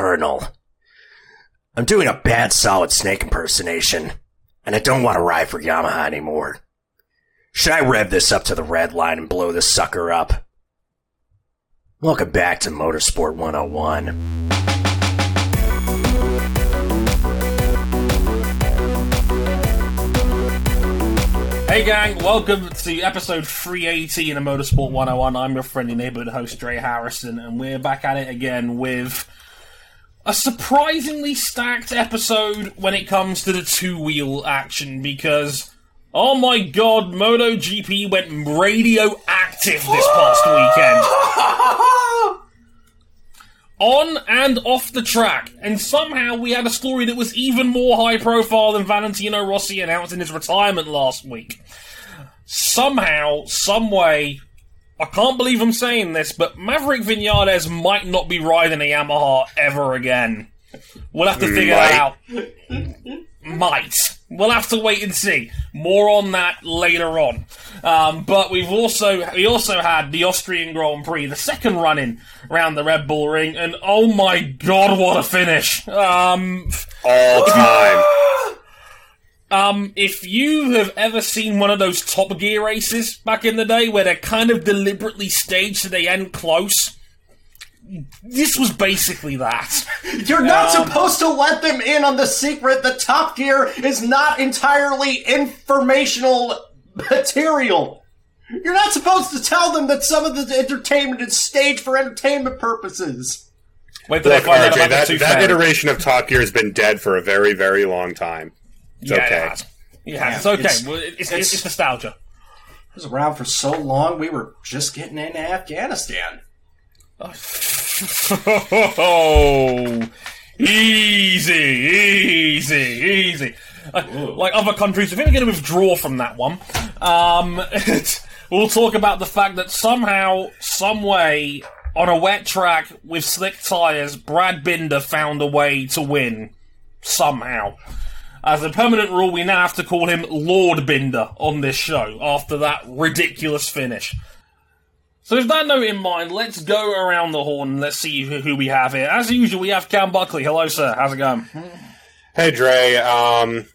Colonel. I'm doing a bad solid snake impersonation, and I don't want to ride for Yamaha anymore. Should I rev this up to the red line and blow this sucker up? Welcome back to Motorsport 101. Hey gang, welcome to episode 380 in a Motorsport 101. I'm your friendly neighborhood host, Dre Harrison, and we're back at it again with a surprisingly stacked episode when it comes to the two wheel action because, oh my god, MotoGP went radioactive this past weekend. On and off the track, and somehow we had a story that was even more high profile than Valentino Rossi announcing his retirement last week. Somehow, some way, I can't believe I'm saying this, but Maverick Vinales might not be riding a Yamaha ever again. We'll have to figure that out. Might. We'll have to wait and see. More on that later on. Um, but we've also we also had the Austrian Grand Prix, the second running around the Red Bull Ring, and oh my god, what a finish! Um, all time. Um, if you have ever seen one of those Top Gear races back in the day where they're kind of deliberately staged so they end close, this was basically that. You're not supposed to let them in on the secret that Top Gear is not entirely informational material. You're not supposed to tell them that some of the entertainment is staged for entertainment purposes. Wait Look, they find out RJ, about that, that iteration of Top Gear has been dead for a very, very long time. It's Yeah, okay. it has. Yeah, it's okay. it's- Well, it's, it's, it's- it's nostalgia. It was around for so long, we were just getting into Afghanistan. Oh, easy, easy, easy. Uh, like other countries, I think we're going to withdraw from that one. Um, we'll talk about the fact that somehow, some way, on a wet track with slick tyres, Brad Binder found a way to win. Somehow. As a permanent rule, we now have to call him Lord Binder on this show after that ridiculous finish. So with that note in mind, let's go around the horn and let's see who, who we have here. As usual, we have Cam Buckley. Hello, sir. How's it going? Hey, Dre. Um,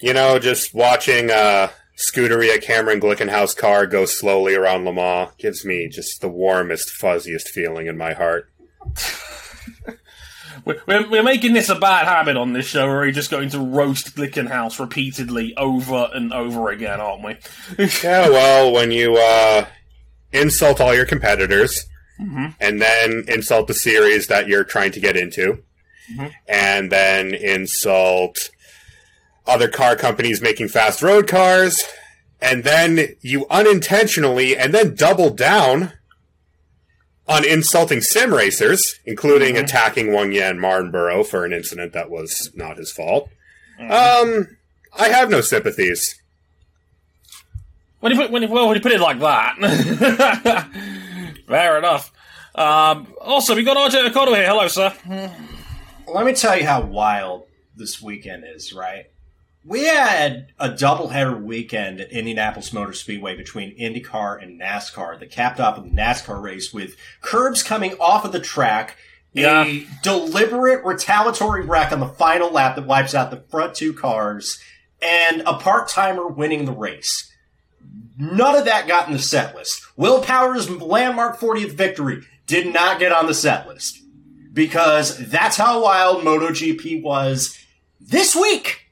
you know, just watching uh, Scuderia Cameron Glickenhaus car go slowly around Le Mans gives me just the warmest, fuzziest feeling in my heart. We're, we're, we're making this a bad habit on this show where we're just going to roast Glickenhaus repeatedly over and over again, aren't we? Yeah, well, when you uh, insult all your competitors and then insult the series that you're trying to get into, and then insult other car companies making fast road cars, and then you unintentionally and then double down on insulting sim racers, including attacking Wang Yan Martinborough for an incident that was not his fault. Um, I have no sympathies. When you put when you, well, when you put it like that, fair enough. Um, also, we got RJ Okado here. Hello, sir. Let me tell you how wild this weekend is, right? We had a doubleheader weekend at Indianapolis Motor Speedway between IndyCar and NASCAR that capped off a NASCAR race with curbs coming off of the track, Yeah. a deliberate retaliatory wreck on the final lap that wipes out the front two cars, and a part timer winning the race. None of that got in the set list. Will Power's landmark 40th victory did not get on the set list because that's how wild MotoGP was this week.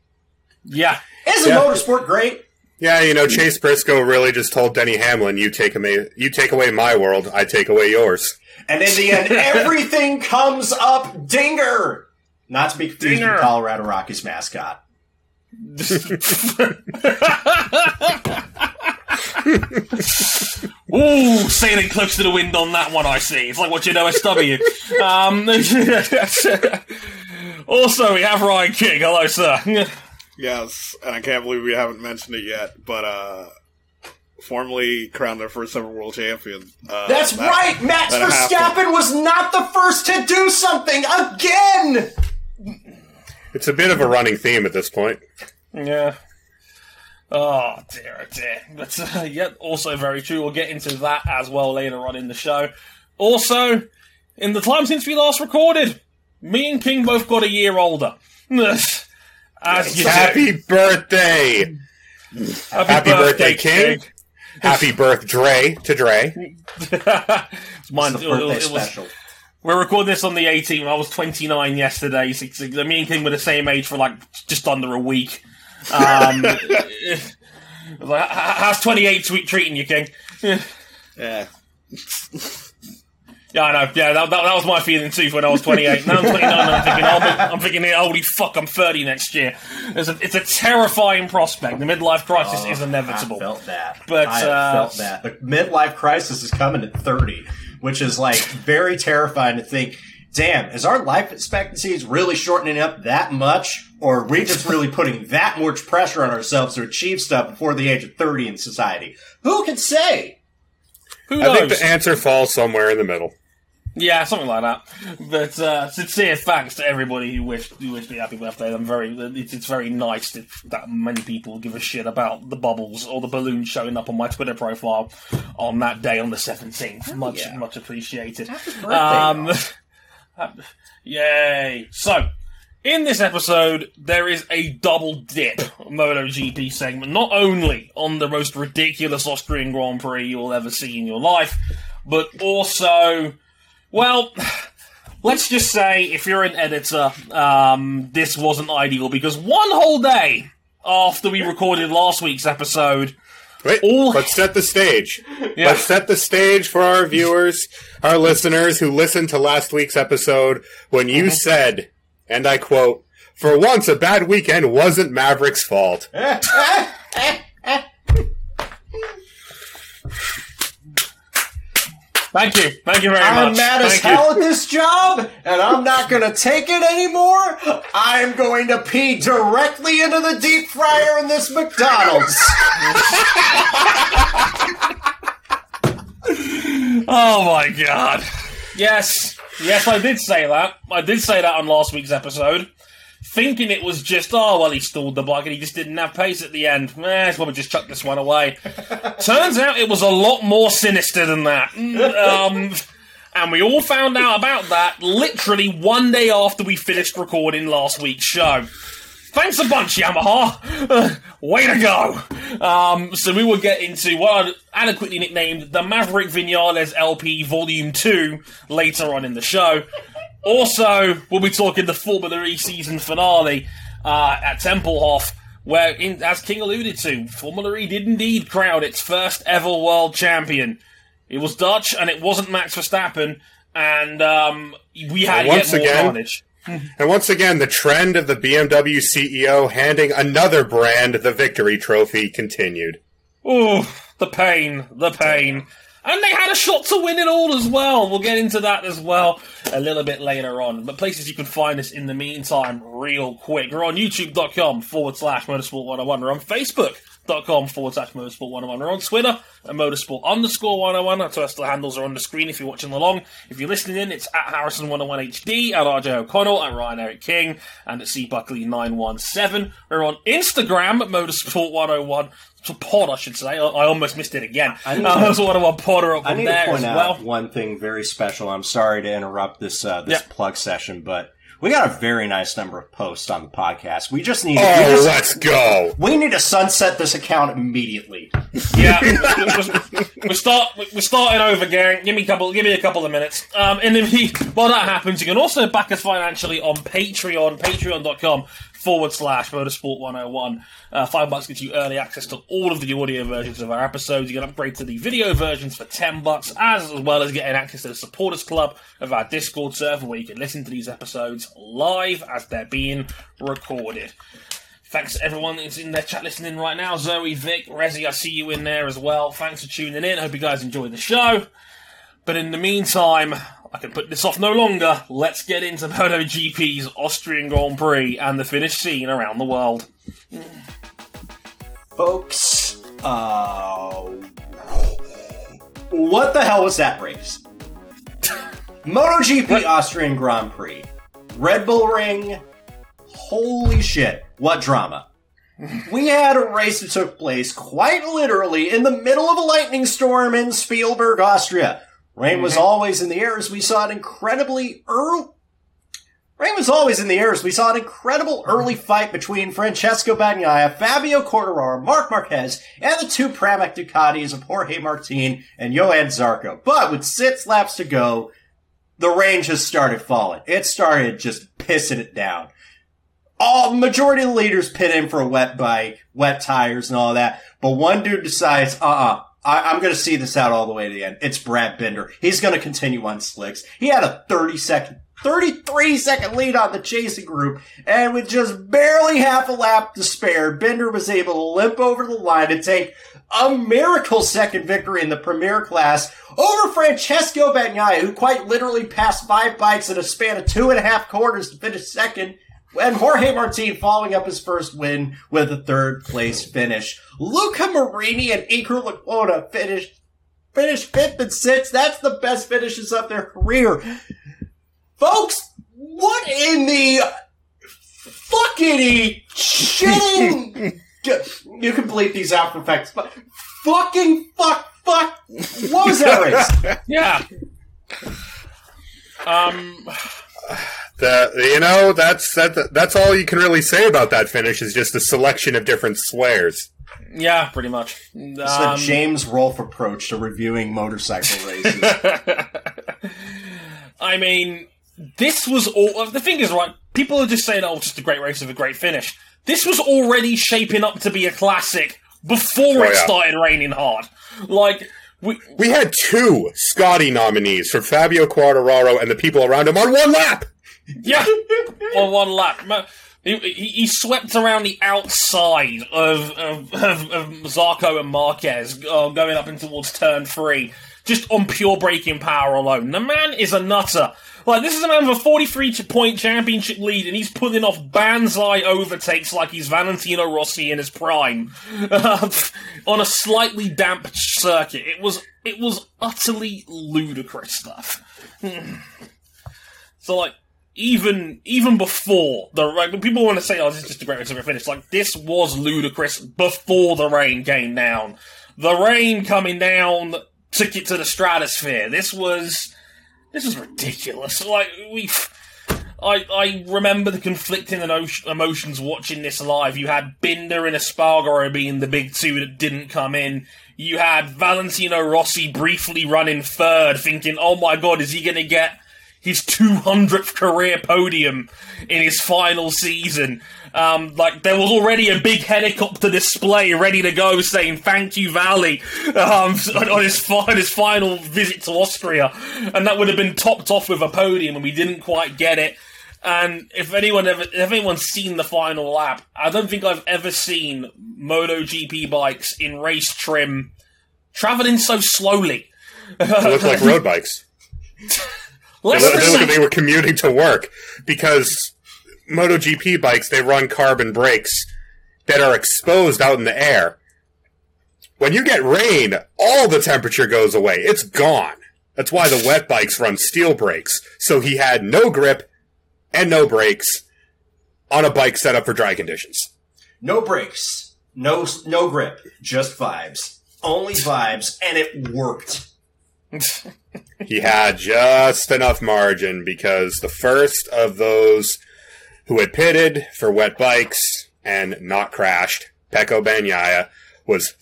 Yeah. Isn't Yeah. motorsport great? Yeah, you know, Chase Briscoe really just told Denny Hamlin, "You take away, you take away my world, I take away yours." And in the end, everything comes up dinger. Not to be confused Dinger. with Colorado Rockies mascot. Ooh, sailing close to the wind on that one, I see. It's like watching OSW. um, also, we have Ryan King. Hello, sir. Yes, and I can't believe we haven't mentioned it yet, but uh formerly crowned their first ever world champion. Uh, That's that- right. Max that. Verstappen was not the first to do something again. It's a bit of a running theme at this point. Yeah. Oh dear, oh dear. But uh, yet, also very true. We'll get into that as well later on in the show. Also, in the time since we last recorded, Me and King both got a year older. As you do. Happy birthday! Happy, Happy birthday, King. Happy birth Dre to Dre. It's mine. It, it- birthday it was, special. we're recording this on the 18th. I was 29 yesterday. So, so me and King were the same age for like just under a week. Um, like, "H- h- how's 28 treat- treating you, King? Yeah. Yeah, I know. Yeah, that, that, that was my feeling too when I was 28. Now I'm 29 and I'm thinking, oh, I'm thinking, holy fuck, I'm 30 next year. It's a, it's a terrifying prospect. The midlife crisis is inevitable. I felt that. But, I uh, felt that. The midlife crisis is coming at 30, which is like very terrifying to think, damn, is our life expectancies really shortening up that much? Or are we just really putting that much pressure on ourselves to achieve stuff before the age of 30 in society? Who can say? Who I think the answer falls somewhere in the middle. Yeah, something like that. But uh, sincere thanks to everybody who wished who wished me happy birthday. I'm very it's, it's very nice that that many people give a shit about the bubbles or the balloons showing up on my Twitter profile on that day on the 17th. Much yeah. much appreciated. birthday, Um, yay! So. In this episode, there is a double dip MotoGP segment, not only on the most ridiculous Austrian Grand Prix you'll ever see in your life, but also well, let's just say if you're an editor, um, this wasn't ideal because one whole day after we recorded last week's episode, Wait, All- let's set the stage. Yeah. Let's set the stage for our viewers, our listeners who listened to last week's episode when you said, and I quote, for once a bad weekend wasn't Maverick's fault. thank you, thank you very much. I'm mad as Thank you. hell at this job, and I'm not gonna take it anymore. I'm going to pee directly into the deep fryer in this McDonald's. Oh my god. Yes, yes, I did say that. I did say that on last week's episode. Thinking it was just, oh, well, he stalled the bike and he just didn't have pace at the end. Eh, he's probably just chuck this one away. Turns out it was a lot more sinister than that. Mm, Um, and we all found out about that literally one day after we finished recording last week's show. Thanks a bunch, Yamaha. Way to go. Um, so we will get into what I'd adequately nicknamed the Maverick Vinales LP Volume 2 later on in the show. Also, we'll be talking the Formula E season finale uh, at Tempelhof, where, in, as King alluded to, Formula E did indeed crown its first ever world champion. It was Dutch, and it wasn't Max Verstappen, and um, we had And yet more again- advantage. And once again, the trend of the BMW CEO handing another brand the victory trophy continued. Oh, the pain, the pain. And they had a shot to win it all as well. We'll get into that as well a little bit later on. But places you can find us in the meantime, real quick. We're on youtube.com forward slash motorsport 101. We're on facebook.com forward slash motorsport 101. We're on Twitter at motorsport underscore 101. That's us. The handles are on the screen if you're watching along. If you're listening in, it's at Harrison101HD, at RJ O'Connell, at Ryan Eric King, and at C Buckley917. We're on Instagram at motorsport 101. It's pod, I should say. I, I almost missed it again. I need to- There's one of our podder up I from need to point out well. one thing very special. I'm sorry to interrupt this uh, this Yeah. plug session, but we got a very nice number of posts on the podcast. We just need we, Oh, just- let's go. we need to sunset this account immediately. Yeah, we're, we're start we're starting over, gang. Give me a couple. Give me a couple of minutes. Um, and then we, while that happens, you can also back us financially on Patreon, Patreon.com forward slash Motorsport 101. Uh, five bucks gets you early access to all of the audio versions of our episodes. You can upgrade to the video versions for ten bucks, as well as getting access to the supporters club of our Discord server, where you can listen to these episodes live as they're being recorded. Thanks everyone that's in their chat listening right now. Zoe, Vic, Rezi, I see you in there as well. Thanks for tuning in. Hope you guys enjoyed the show. But in the meantime, I can put this off no longer. Let's get into MotoGP's Austrian Grand Prix and the Finnish scene around the world. Folks, uh, what the hell was that race? MotoGP Austrian Grand Prix. Red Bull Ring. Holy shit, what drama. We had a race that took place quite literally in the middle of a lightning storm in Spielberg, Austria. Rain was mm-hmm. always in the air as we saw an incredibly early. Rain was always in the air as we saw an incredible early mm-hmm. fight between Francesco Bagnaia, Fabio Quartararo, Marc Marquez, and the two Pramac Ducatis of Jorge Martin and Johan Zarco. But with six laps to go, the rain just started falling. It started just pissing it down. All majority of the leaders pit in for a wet bike, wet tires and all that. But one dude decides, uh-uh, I, am going to see this out all the way to the end. It's Brad Binder. He's going to continue on slicks. He had a 30 second 33 second lead on the chasing group, and with just barely half a lap to spare, Binder was able to limp over the line to take a miracle second victory in the premier class over Francesco Bagnaia, who quite literally passed five bikes in a span of two and a half quarters to finish second, and Jorge Martin following up his first win with a third place finish. Luca Marini and Iker Lecuona finished finished fifth and sixth. That's the best finishes of their career. Folks, what in the fuckity shitting? you can bleep these out for facts, but fucking fuck, fuck. What was that race? yeah. Um. The you know that's that that's all you can really say about that finish is just a selection of different swears. Yeah, pretty much. It's um, the James Rolfe approach to reviewing motorcycle races. I mean, this was all. The thing is, right? People are just saying, "Oh, just a great race with a great finish." This was already shaping up to be a classic before oh, it yeah. started raining hard. Like we we had two Scotty nominees for Fabio Quartararo and the people around him on one lap. Yeah, on one lap. He, he, swept around the outside of, of, of, of Zarco and Marquez, uh, going up and towards turn three, just on pure braking power alone. The man is a nutter. Like, this is a man with a 43 point championship lead, and he's pulling off banzai overtakes like he's Valentino Rossi in his prime on a slightly damp circuit. It was, it was utterly ludicrous stuff. so, like, even even before the like, people want to say, "Oh, this is just a great race ever finish." Like this was ludicrous before the rain came down. The rain coming down took it to the stratosphere. This was this was ridiculous. Like we, I I remember the conflicting emotions watching this live. You had Binder and Espargaro being the big two that didn't come in. You had Valentino Rossi briefly running third, thinking, "Oh my god, is he going to get?" His 200th career podium in his final season. Um, like there was already a big helicopter display ready to go, saying "Thank you, Valley" um, on his on his final visit to Austria, and that would have been topped off with a podium, and we didn't quite get it. And if anyone ever, if anyone's seen the final lap, I don't think I've ever seen MotoGP bikes in race trim traveling so slowly. They look like road bikes. they, look, they look they were commuting to work because MotoGP bikes they run carbon brakes that are exposed out in the air. When you get rain, all the temperature goes away. It's gone. That's why the wet bikes run steel brakes. So he had no grip and no brakes on a bike set up for dry conditions. No brakes, no no grip, just vibes. Only vibes, and it worked. He had just enough margin because the first of those who had pitted for wet bikes and not crashed, Pecco Bagnaia, was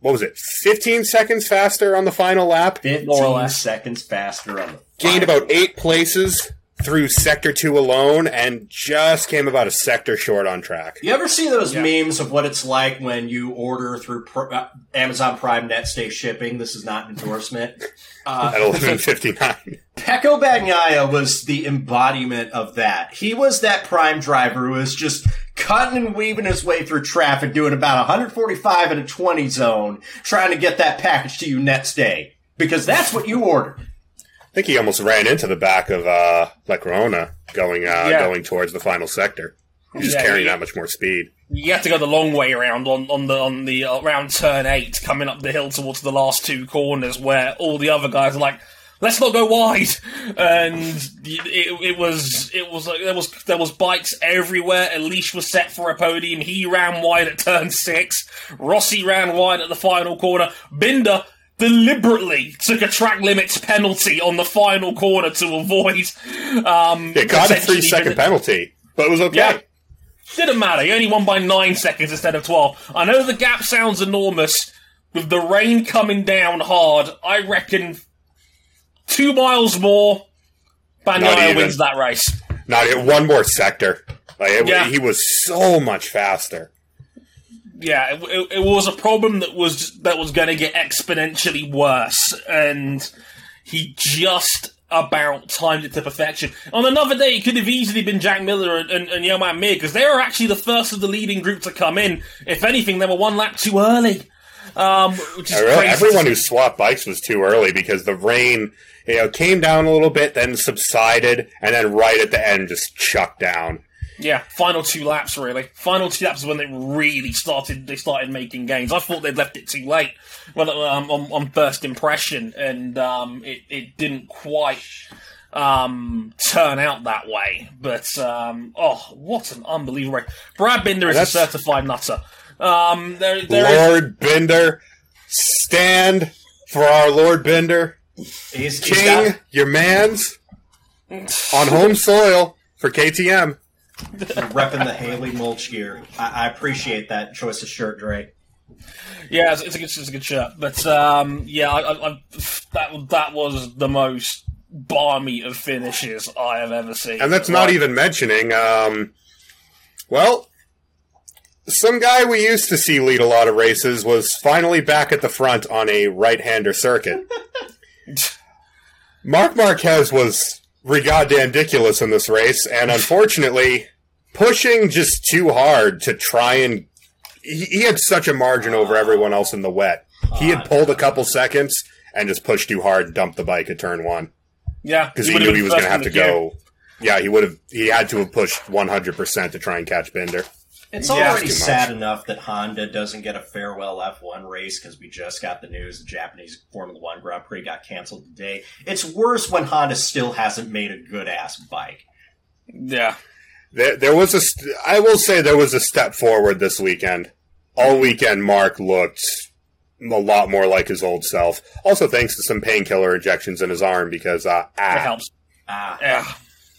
what was it, 15 seconds faster on the final lap? 15 seconds faster on the Gained about eight places through sector two alone and just came about a sector short on track. You ever see those yeah. memes of what it's like when you order through uh, Amazon Prime Next Day shipping? This is not an endorsement. Uh, At eleven fifty nine. Pecco Bagnaia was the embodiment of that. He was that Prime driver who was just cutting and weaving his way through traffic, doing about 145 in a 20 zone, trying to get that package to you next day because that's what you ordered. I think he almost ran into the back of uh, Corona going uh, yeah. going towards the final sector. He's just yeah, carrying that much more speed. You have to go the long way around on, on the on the uh, around turn eight, coming up the hill towards the last two corners, where all the other guys are like, "Let's not go wide," and it, it was it was like there was there was bikes everywhere. Aleix was set for a podium. He ran wide at turn six. Rossi ran wide at the final corner. Binder deliberately took a track limits penalty on the final corner to avoid. Um, It got a three second penalty, but it was okay. Yeah. Didn't matter. He only won by nine seconds instead of 12. I know the gap sounds enormous. With the rain coming down hard, I reckon two miles more, even. wins that race. Not even one more sector. Like it, Yeah. he was so much faster. Yeah, it, it, it was a problem that was that was going to get exponentially worse, and he just about timed it to perfection. On another day, it could have easily been Jack Miller and, and, and Mir because they were actually the first of the leading group to come in. If anything, they were one lap too early. Um, which is really- everyone who swapped bikes was too early because the rain, you know, came down a little bit, then subsided, and then right at the end just chucked down. Yeah, final two laps really. Final two laps is when they really started. They started making gains. I thought they'd left it too late. Well, um, on, on first impression, and um, it it didn't quite um, turn out that way. But um, oh, what an unbelievable race! Brad Binder is That's- a certified nutter. Um, there, there is- Lord Binder, stand for our Lord Binder, He's, he's King, got- your man's on home soil for KTM. Repping the Haley mulch gear. I, I appreciate that choice of shirt, Dre. Yeah, it's, it's a good, it's a good shirt, but um, yeah, I, I, I, that that was the most balmy of finishes I have ever seen. And that's not Like, even mentioning, um, well, some guy we used to see lead a lot of races was finally back at the front on a right-hander circuit. Marc Marquez was ridiculous in this race, and unfortunately, pushing just too hard to try and. He, he had such a margin over everyone else in the wet. He had pulled a couple seconds and just pushed too hard and dumped the bike at turn one yeah, because he would've knew he was going to have to go. Yeah, he would have. He had to have pushed 100% to try and catch Binder. It's Yeah. already sad enough that Honda doesn't get a farewell F1 race because we just got the news the Japanese Formula One Grand Prix got canceled today. It's worse when Honda still hasn't made a good ass bike. Yeah, There, there was a. St- I will say there was a step forward this weekend. All weekend, Marc looked a lot more like his old self. Also, thanks to some painkiller injections in his arm because uh, it ah, helps. Ah, Yeah,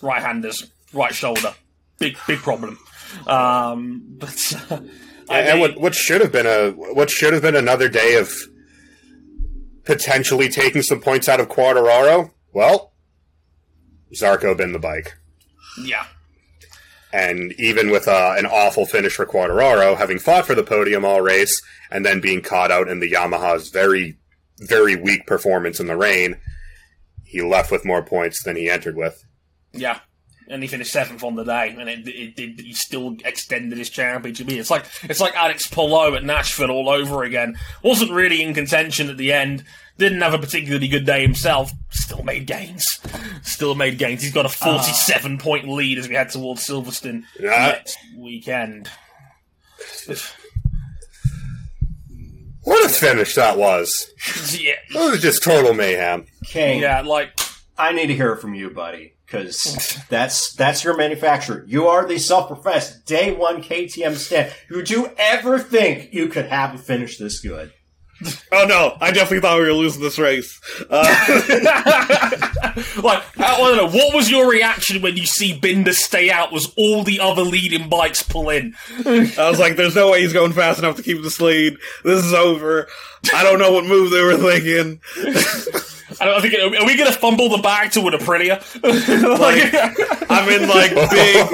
right handers, right shoulder, big big problem. Um, but uh, I and what what should have been a what should have been another day of potentially taking some points out of Quartararo. Well, Zarco bin the bike. yeah, And even with uh, an awful finish for Quartararo, having fought for the podium all race and then being caught out in the Yamaha's very, very weak performance in the rain, he left with more points than he entered with. yeah. And he finished seventh on the day, and it, it, it, he still extended his championship. It's like it's like Alex Palou at Nashville all over again. Wasn't really in contention at the end. Didn't have a particularly good day himself. Still made gains. Still made gains. He's got a ah. forty-seven point lead as we head towards Silverstone Yeah. next weekend. What a finish that was! yeah, That was just total mayhem. King, yeah, like I need to hear from you, buddy, because that's that's your manufacturer. You are the self-professed day one KTM stand. Would you ever think you could have a finish this good? Oh no, I definitely thought we were losing this race. Uh, like, I don't know, what was your reaction when you see Binder stay out? Was all the other leading bikes pull in? I was like, "There's no way he's going fast enough to keep this lead. This is over." I don't know what move they were thinking. I don't think. Are we going to fumble the bag to an Aprilia? Like, I'm in like big,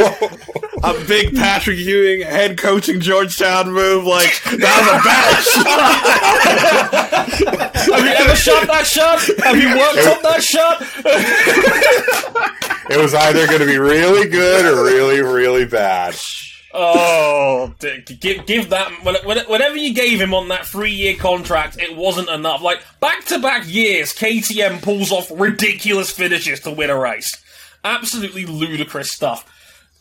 a big Patrick Ewing head coaching Georgetown move. Like that was a bad shot. Have you ever shot that shot? Have you worked on that shot? It was either going to be really good or really, really bad. Oh, give give that what- what- whatever you gave him on that three year contract, it wasn't enough. Like back to back years, KTM pulls off ridiculous finishes to win a race. Absolutely ludicrous stuff.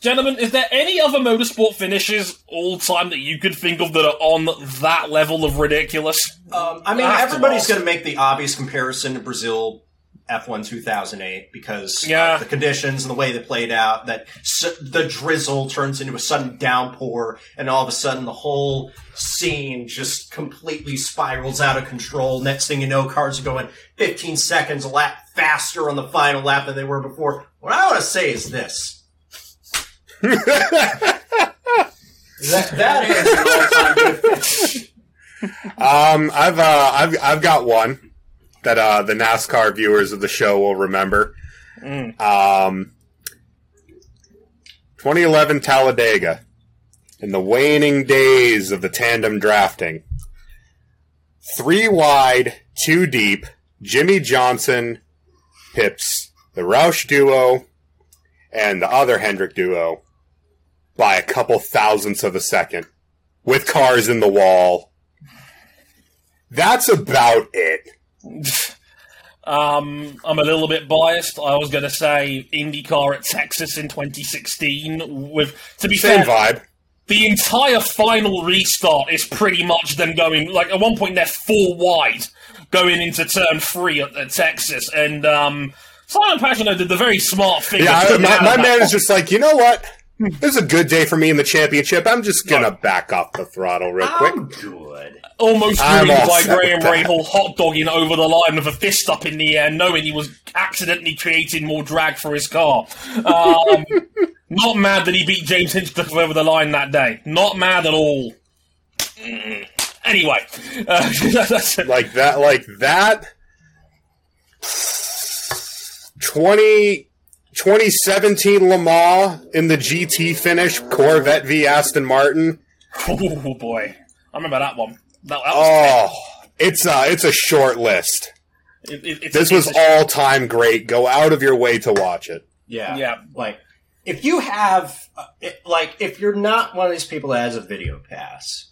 Gentlemen, is there any other motorsport finishes all time that you could think of that are on that level of ridiculous? Um, I mean, everybody's going to make the obvious comparison to Brazil F1 2008 because Yeah. the conditions and the way they played out. That s- the drizzle turns into a sudden downpour, and all of a sudden the whole scene just completely spirals out of control. Next thing you know, cars are going 15 seconds a lap faster on the final lap than they were before. What I want to say is this. that, that is an all-time good finish. Um, I've uh, I've I've got one that uh, the NASCAR viewers of the show will remember. Um, 2011 Talladega, in the waning days of the tandem drafting, three wide, two deep. Jimmie Johnson pips the Roush duo and the other Hendrick duo by a couple thousandths of a second with cars in the wall. That's about it. Um, I'm a little bit biased. I was going to say IndyCar at Texas in 2016. With to be Same fair, vibe. the entire final restart is pretty much them going like at one point they're four wide going into turn three at, at Texas, and um, Simon Pagenaud did the very smart thing. Yeah, I- my, my man is just like, you know what? This is a good day for me in the championship. I'm just gonna back off the throttle real quick. I'm good. Almost ruined by Graham. Rahal hot dogging over the line with a fist up in the air, knowing he was accidentally creating more drag for his car. Um, not mad that he beat James Hinchcliffe over the line that day. Not mad at all. Mm. Anyway, uh. Like that, like that. 20, 2017 Le Mans in the GT finish, Corvette v Aston Martin. oh boy, I remember that one. That, that was Oh, it's a it's a short list. it, it, it's, This it's was all time great. Go out of your way to watch it. Yeah. Yeah. Like, if you have, uh, like, if you're not one of these people that has a video pass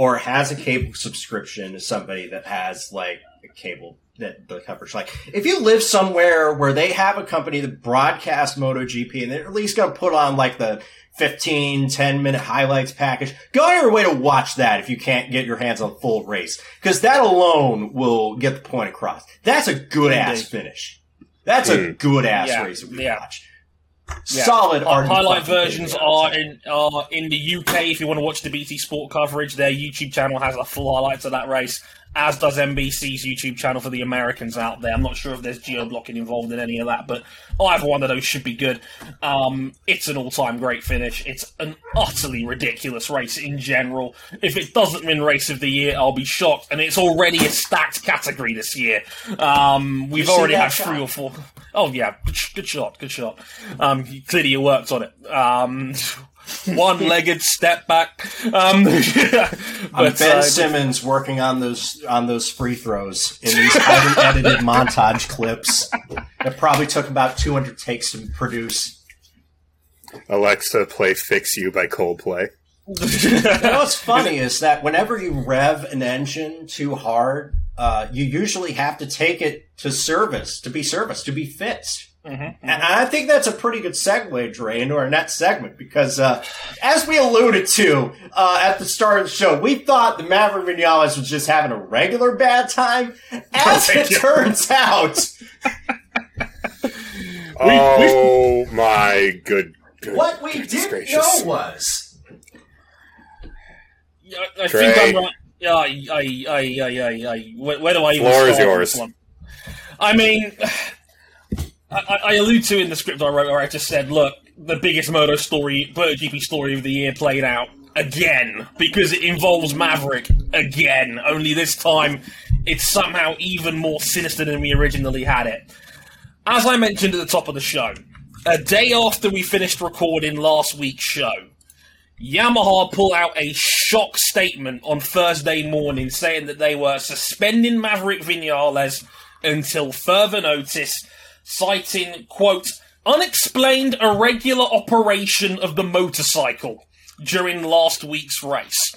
or has a cable subscription to somebody that has, like, a cable that the coverage, like, if you live somewhere where they have a company that broadcasts MotoGP and they're at least going to put on, like, the 15, 10 minute highlights package, go out of your way to watch that if you can't get your hands on full race. Because that alone will get the point across. That's a good ass finish. That's a hmm. good ass Yeah, race that we yeah. watch. Yeah. Solid Hi- highlight versions are in are in the UK. If you want to watch the BT Sport coverage, their YouTube channel has a full highlights of that race, as does NBC's YouTube channel for the Americans out there. I'm not sure if there's geo blocking involved in any of that, but either one of those should be good. Um, it's an all-time great finish. It's an utterly ridiculous race in general. If it doesn't win Race of the Year, I'll be shocked. And it's already a stacked category this year. Um, we've already had shot? three or four. Oh yeah, good, good shot, good shot. Um, clearly you worked on it. One-legged step back. Um, I'm but Ben uh, Simmons working on those on those free throws in these unedited montage clips. It probably took about 200 takes to produce. Alexa, play "Fix You" by Coldplay. You know what's funny is that whenever you rev an engine too hard, uh, you usually have to take it to service to be serviced to be fixed. And I think that's a pretty good segue, Dre, into our next segment because, uh, as we alluded to uh, at the start of the show, we thought the Maverick Vinales was just having a regular bad time. As it turns out, Oh my good. good what we didn't gracious. know was I, I Trey. think I'm right. Yeah, I, I, I, I, I, I, where, where do I even Floor is start with yours. this one? I mean, I, I allude to in the script I wrote where I just said, look, the biggest Moto story, MotoGP story of the year played out again because it involves Maverick again. Only this time, it's somehow even more sinister than we originally had it. As I mentioned at the top of the show, a day after we finished recording last week's show, Yamaha pulled out a shock statement on Thursday morning saying that they were suspending Maverick Vinales until further notice, citing, quote, unexplained irregular operation of the motorcycle during last week's race.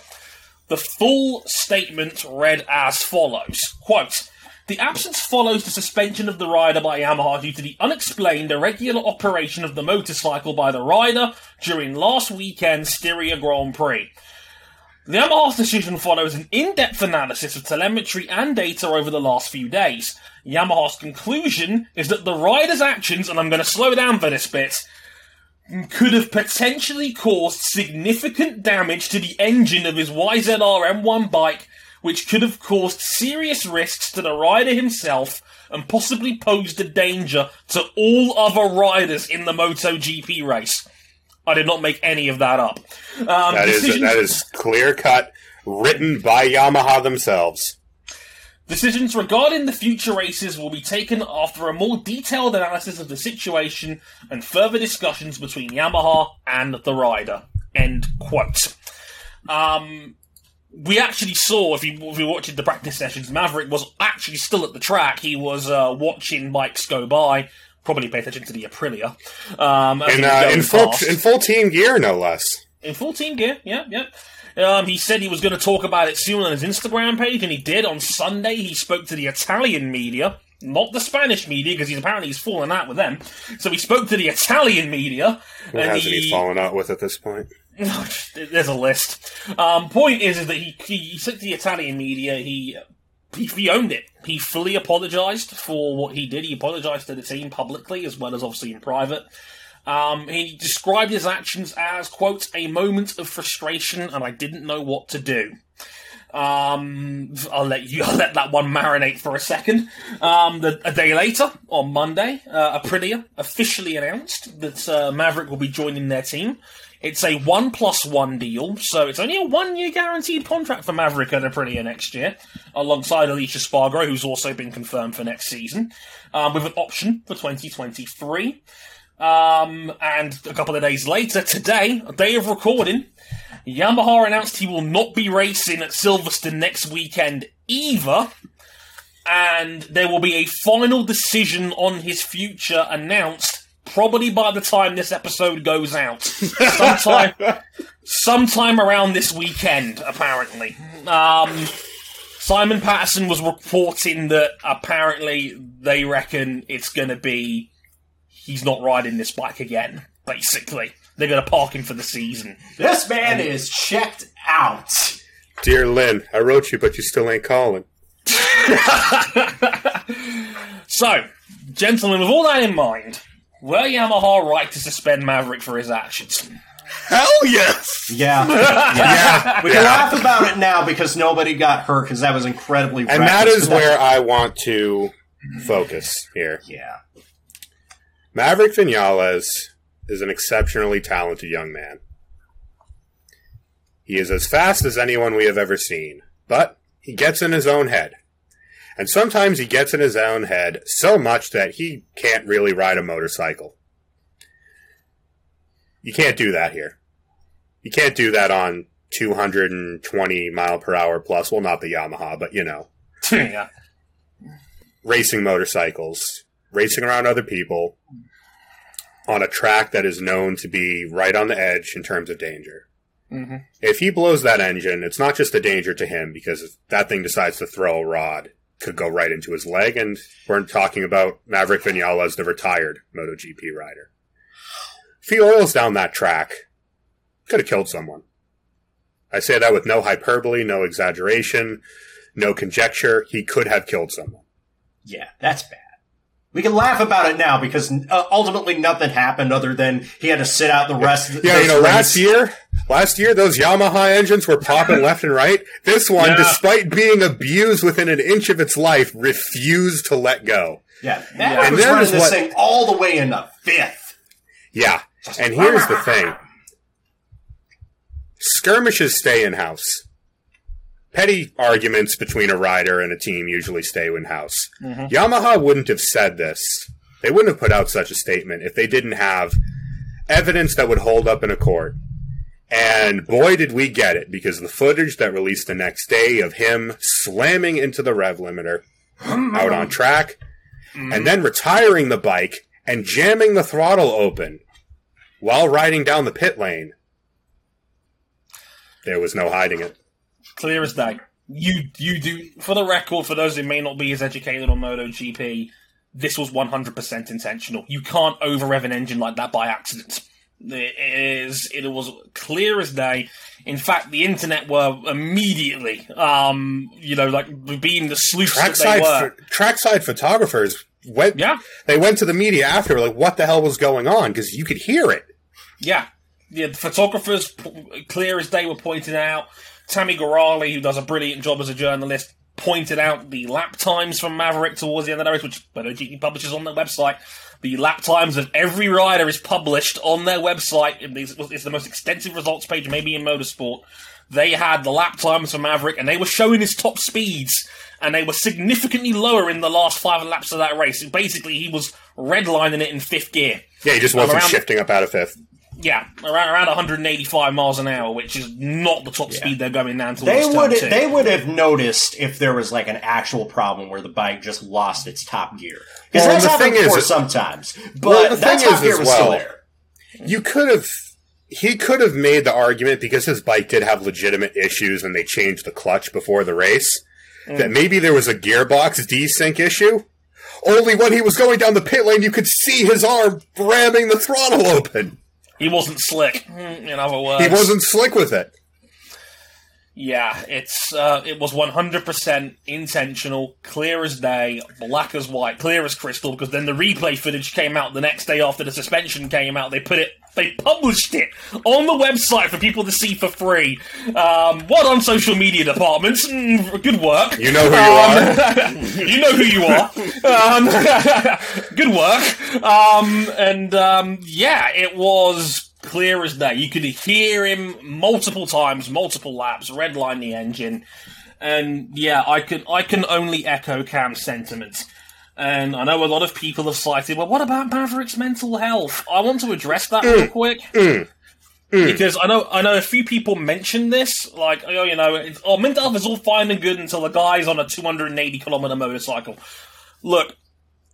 The full statement read as follows quote, the absence follows the suspension of the rider by Yamaha due to the unexplained irregular operation of the motorcycle by the rider during last weekend's Styria Grand Prix. The Yamaha's decision follows an in-depth analysis of telemetry and data over the last few days. Yamaha's conclusion is that the rider's actions, and I'm going to slow down for this bit, could have potentially caused significant damage to the engine of his YZR M1 bike, which could have caused serious risks to the rider himself and possibly posed a danger to all other riders in the MotoGP race. I did not make any of that up. Um, That is decisions- that is clear cut, written by Yamaha themselves. Decisions regarding the future races will be taken after a more detailed analysis of the situation and further discussions between Yamaha and the rider. End quote. Um, we actually saw, if you, if you watched the practice sessions, Maverick was actually still at the track. He was uh, watching bikes go by. Probably pay attention to the Aprilia. Um, as In was uh, in full past. in full team gear, no less. In full team gear, yeah, yeah. Um, he said he was going to talk about it soon on his Instagram page, and he did on Sunday. He spoke to the Italian media, not the Spanish media, because he's apparently he's fallen out with them. So he spoke to the Italian media, and hasn't he he, fallen out with at this point? there's a list. Um, point is, is that he, he, he said to the Italian media, he, he, he owned it. He fully apologised for what he did. He apologised to the team publicly, as well as obviously in private. Um, he described his actions as, quote, a moment of frustration and I didn't know what to do. Um, I'll let you, I'll let that one marinate for a second. Um, the, a day later, on Monday, uh, Aprilia officially announced that, uh, Maverick will be joining their team. It's a one plus one deal, so it's only a one year guaranteed contract for Maverick and Aprilia next year, alongside Aleix Espargaro, who's also been confirmed for next season, um, with an option for 2023. Um, and a couple of days later, today, a day of recording, Yamaha announced he will not be racing at Silverstone next weekend either. And there will be a final decision on his future announced probably by the time this episode goes out. Sometime, sometime around this weekend, apparently. Um, Simon Patterson was reporting that apparently they reckon it's going to be he's not riding this bike again. Basically, they're going to park him for the season. This man is checked out. Dear Slim, I wrote you, but you still ain't calling. So, gentlemen, with all that in mind, were Yamaha right to suspend Maverick for his actions? Hell yes! Yeah. Yeah, We can laugh about it now because nobody got hurt because that was incredibly and that is reckless, is where I want to focus here. Yeah. Maverick Vinales is an exceptionally talented young man. He is as fast as anyone we have ever seen, but he gets in his own head. And sometimes he gets in his own head so much that he can't really ride a motorcycle. You can't do that here. You can't do that on 220 mile per hour plus. Well, not the Yamaha, but you know yeah. racing motorcycles, racing around other people on a track that is known to be right on the edge in terms of danger. hmm If he blows that engine, it's not just a danger to him because if that thing decides to throw a rod, could go right into his leg, and we're talking about Maverick Vinales, the retired MotoGP rider. He oils down that track, could have killed someone. I say that with no hyperbole, no exaggeration, no conjecture. He could have killed someone. Yeah, that's bad. We can laugh about it now because uh, ultimately nothing happened other than he had to sit out the rest of the Yeah, you know, race. last year, last year those Yamaha engines were popping left and right. This one, Yeah. despite being abused within an inch of its life, refused to let go. Yeah, Yeah. And was running this what- thing all the way in the fifth. Yeah, and here's the thing: skirmishes stay in house. Petty arguments between a rider and a team usually stay in house. Mm-hmm. Yamaha wouldn't have said this. They wouldn't have put out such a statement if they didn't have evidence that would hold up in a court. And boy, did we get it because the footage that released the next day of him slamming into the rev limiter out on track and mm-hmm. then retiring the bike and jamming the throttle open while riding down the pit lane. There was no hiding it. Clear as day. You you do for the record, for those who may not be as educated on MotoGP, this was one hundred percent intentional. You can't over rev an engine like that by accident. It is it was clear as day. In fact, the internet were immediately, um, you know, like being the sleuths that they Trackside, were. trackside photographers went. Yeah. They went to the media after, like, what the hell was going on? Because you could hear it. Yeah, yeah. The photographers, clear as day, were pointing out. Tammy Gorali, who does a brilliant job as a journalist, pointed out the lap times from Maverick towards the end of the race, which MotoGP publishes on their website. The lap times of every rider is published on their website. It's the most extensive results page, maybe in motorsport. They had the lap times for Maverick, and they were showing his top speeds, and they were significantly lower in the last five laps of that race. Basically, he was redlining it in fifth gear. Yeah, he just wasn't shifting up out of fifth. Yeah, around, around 185 miles an hour, which is not the top speed they're going down towards. They turn would two. they would have noticed if there was like an actual problem where the bike just lost its top gear. Because Well, that's the happened thing is- sometimes. But Well, the that thing top is gear as was still there. You could have. He could have made the argument because his bike did have legitimate issues and they changed the clutch before the race. Mm. That maybe there was a gearbox desync issue. Only when he was going down the pit lane, you could see his arm ramming the throttle open. He wasn't slick. In other words, He wasn't slick with it. Yeah, it's uh, it was 100% intentional, clear as day, black as white, clear as crystal. Because then the replay footage came out the next day after the suspension came out. They put it, they published it on the website for people to see for free. Um, well done, social media departments. Mm, good work. You know who you are. you know who you are. Um, good work. Um, and um, yeah, it was clear as day. You could hear him multiple times, multiple laps, redline the engine. And yeah, I can I can only echo Cam's sentiment. And I know a lot of people have cited, well, what about Maverick's mental health? I want to address that real mm. quick. Mm. Mm. Because I know I know a few people mentioned this, like oh you know, it's, oh mental health is all fine and good until the guy's on a 280 kilometer motorcycle. Look,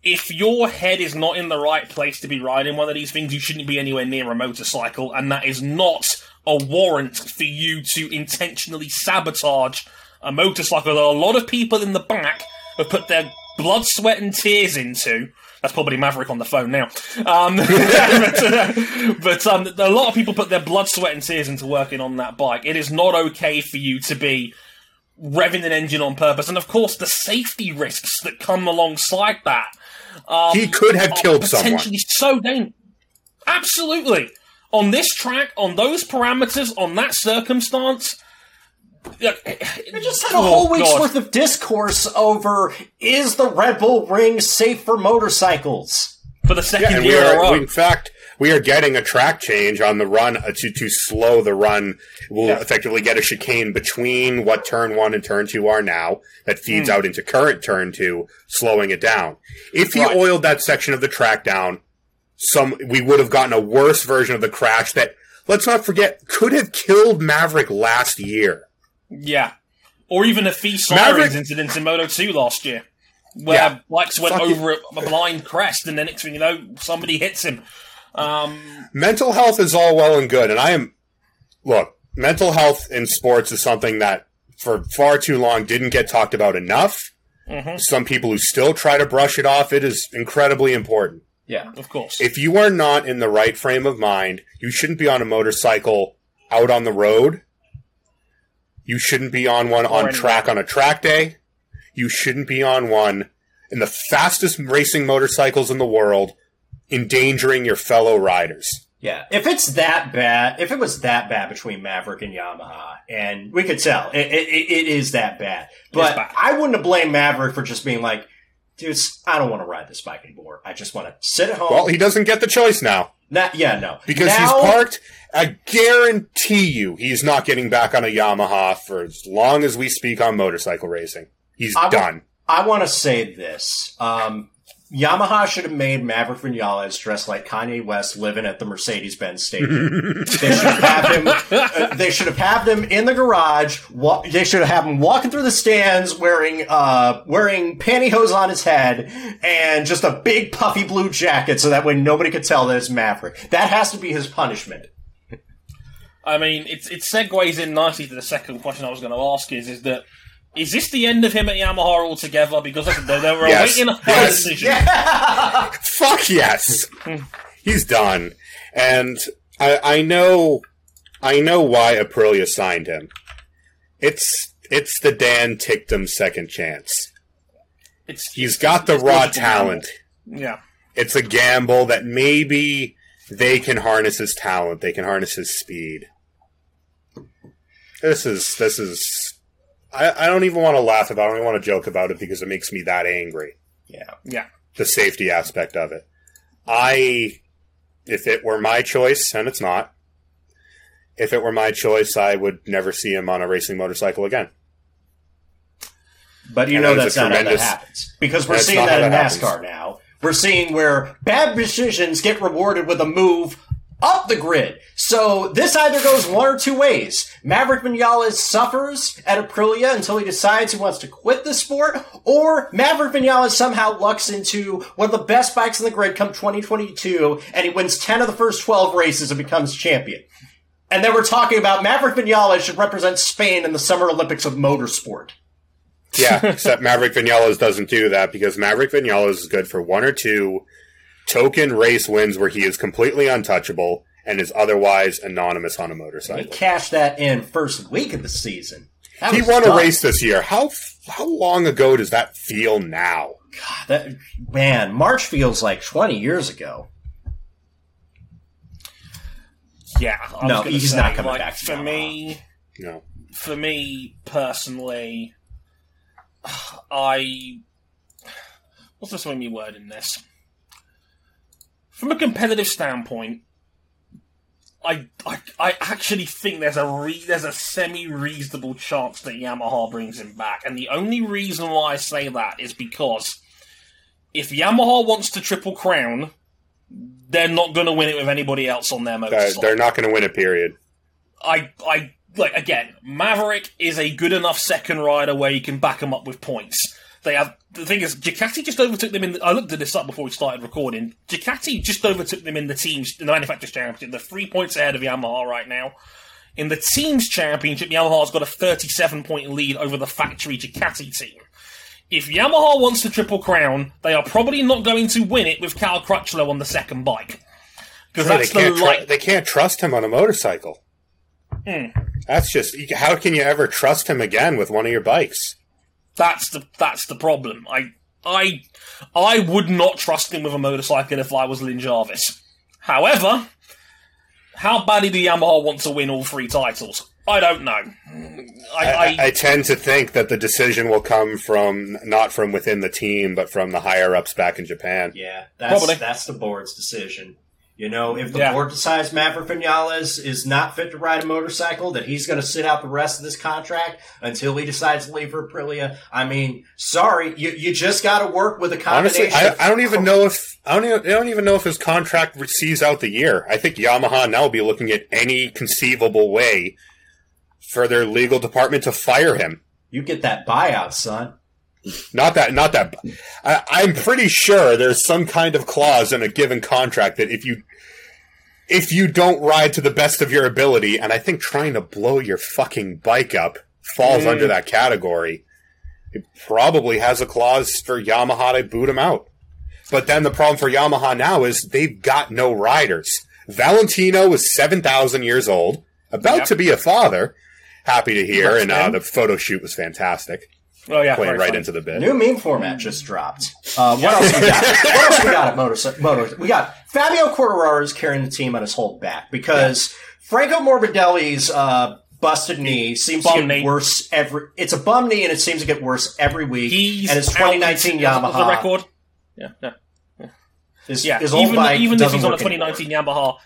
if your head is not in the right place to be riding one of these things, you shouldn't be anywhere near a motorcycle, and that is not a warrant for you to intentionally sabotage a motorcycle that a lot of people in the back have put their blood, sweat, and tears into. That's probably Maverick on the phone now. Um, but uh, but um, a lot of people put their blood, sweat, and tears into working on that bike. It is not okay for you to be revving an engine on purpose, and of course, the safety risks that come alongside that He could have killed someone. potentially so dangerous. Absolutely. On this track, on those parameters, on that circumstance, We just had a whole week's worth of discourse over is the Red Bull ring safe for motorcycles? for the second Yeah, and we year in a row. are, in fact, we are getting a track change on the run uh, to, to slow the run. We'll Yeah. effectively get a chicane between what turn one and turn two are now that feeds Hmm. out into current turn two, slowing it down. If he Right. oiled that section of the track down, some we would have gotten a worse version of the crash that, let's not forget, could have killed Maverick last year. Yeah. Or even a Fee Sirens incident in Moto 2 last year. Where Yeah. bikes went over a, blind crest and the next thing you know, somebody hits him. Um, mental health is all well and good, and I am look. Mental health in sports is something that for far too long didn't get talked about enough. Some people who still try to brush it off. It is incredibly important. Yeah. of course. If you are not in the right frame of mind, you shouldn't be on a motorcycle out on the road. You shouldn't be on one on track on a track day. You shouldn't be on one in the fastest racing motorcycles in the world, endangering your fellow riders. Yeah, if it's that bad, if it was that bad between Maverick and Yamaha, and we could tell it, it, it is that bad, but bad. I wouldn't have blamed Maverick for just being like, dude, I don't want to ride this bike anymore. I just want to sit at home. Well, he doesn't get the choice now. Not, yeah, no, Because Now- he's parked, I guarantee you he's not getting back on a Yamaha for as long as we speak on motorcycle racing. He's I wa- done. I want to say this. Um, Yamaha should have made Maverick Vinales dress like Kanye West living at the Mercedes-Benz Stadium. they should have him. Uh, they should have had him in the garage. Wa- they should have him walking through the stands wearing uh, wearing pantyhose on his head and just a big puffy blue jacket, so that way nobody could tell that it's Maverick. That has to be his punishment. I mean, it, it segues in nicely to the second question I was going to ask is, is that, is this the end of him at Yamaha altogether? Because listen, they, they were Yes. awaiting a Yes. decision. Fuck yes. he's done. And I, I know I know why Aprilia signed him. It's it's the Dan Ticktum second chance. It's He's got the raw talent. Yeah. It's a gamble that maybe they can harness his talent. They can harness his speed. This is this is. I, I don't even want to laugh about. it. I don't want to joke about it because it makes me that angry. Yeah. Yeah. the safety aspect of it. I, if it were my choice, and it's not, if it were my choice, I would never see him on a racing motorcycle again. But you And know that is not how that happens. Because we're seeing not that in NASCAR happens. now. We're seeing where bad decisions get rewarded with a move up the grid. So this either goes one or two ways. Maverick Vinales suffers at Aprilia until he decides he wants to quit the sport, or Maverick Vinales somehow lucks into one of the best bikes in the grid come 2022, and he wins 10 of the first 12 races and becomes champion. And then we're talking about Maverick Vinales should represent Spain in the Summer Olympics of motorsport. Yeah, except Maverick Vinales doesn't do that because Maverick Vinales is good for one or two token race wins where he is completely untouchable and is otherwise anonymous on a He motorcycle. cashed that in first week of the season. That He was won a race this year. How how long ago does that feel now? That, man, March feels like 20 years ago. Yeah. I No, he's say, not coming like, back For Yamaha. me, No. for me personally, I what's the swing me word in this? From a competitive standpoint, I, I I actually think there's a re- there's a semi reasonable chance that Yamaha brings him back, and the only reason why I say that is because if Yamaha wants to triple crown, they're not going to win it with anybody else on their They're, motorcycle. they're not going to win a period. I I like again. Maverick is a good enough second rider where you can back him up with points. They have the thing is Ducati just overtook them in. The, I looked at this up before we started recording. Ducati just overtook them in the teams in the manufacturers championship. They're three points ahead of Yamaha right now. In the teams championship, Yamaha's got a 37 point lead over the factory Ducati team. If Yamaha wants the triple crown, they are probably not going to win it with Cal Crutchlow on the second bike. Because that's they, can't the light. they can't trust him on a motorcycle. Hmm. That's just how can you ever trust him again with one of your bikes? That's the that's the problem. I I I would not trust him with a motorcycle if I was Lynn Jarvis. However, how badly do Yamaha want to win all three titles? I don't know. I, I, I, I tend to think that the decision will come from not from within the team, but from the higher ups back in Japan. Yeah, that's Probably. that's the board's decision. You know, if the Yeah. board decides Maverick Vinales is not fit to ride a motorcycle, that he's going to sit out the rest of this contract until he decides to leave for Aprilia. I mean, sorry, you you just got to work with a Honestly, combination. I, of- I don't even know if I don't even, I don't even know if his contract sees out the year. I think Yamaha now will be looking at any conceivable way for their legal department to fire him. you get that buyout, son. Not that, not that. I, I'm pretty sure there's some kind of clause in a given contract that if you, if you don't ride to the best of your ability, and I think trying to blow your fucking bike up falls under that category, it probably has a clause for Yamaha to boot him out. But then the problem for Yamaha now is they've got no riders. Valentino is 7,000 years old, about Yep. to be a father. Happy to hear, and uh, the photo shoot was fantastic. Oh yeah, Playing right fun. into the bit. New meme format just dropped. Uh, what else we got? what else we got at Motor? Motor? We got Fabio Quartararo is carrying the team on his whole back because Franco Morbidelli's uh, busted knee seems to get knee. worse every. It's a bum knee and it seems to get worse every week. He's and his 2019 until- Yamaha the record. Yeah, yeah, His, yeah. his even bike even if he's on a work anymore. 2019 Yamaha,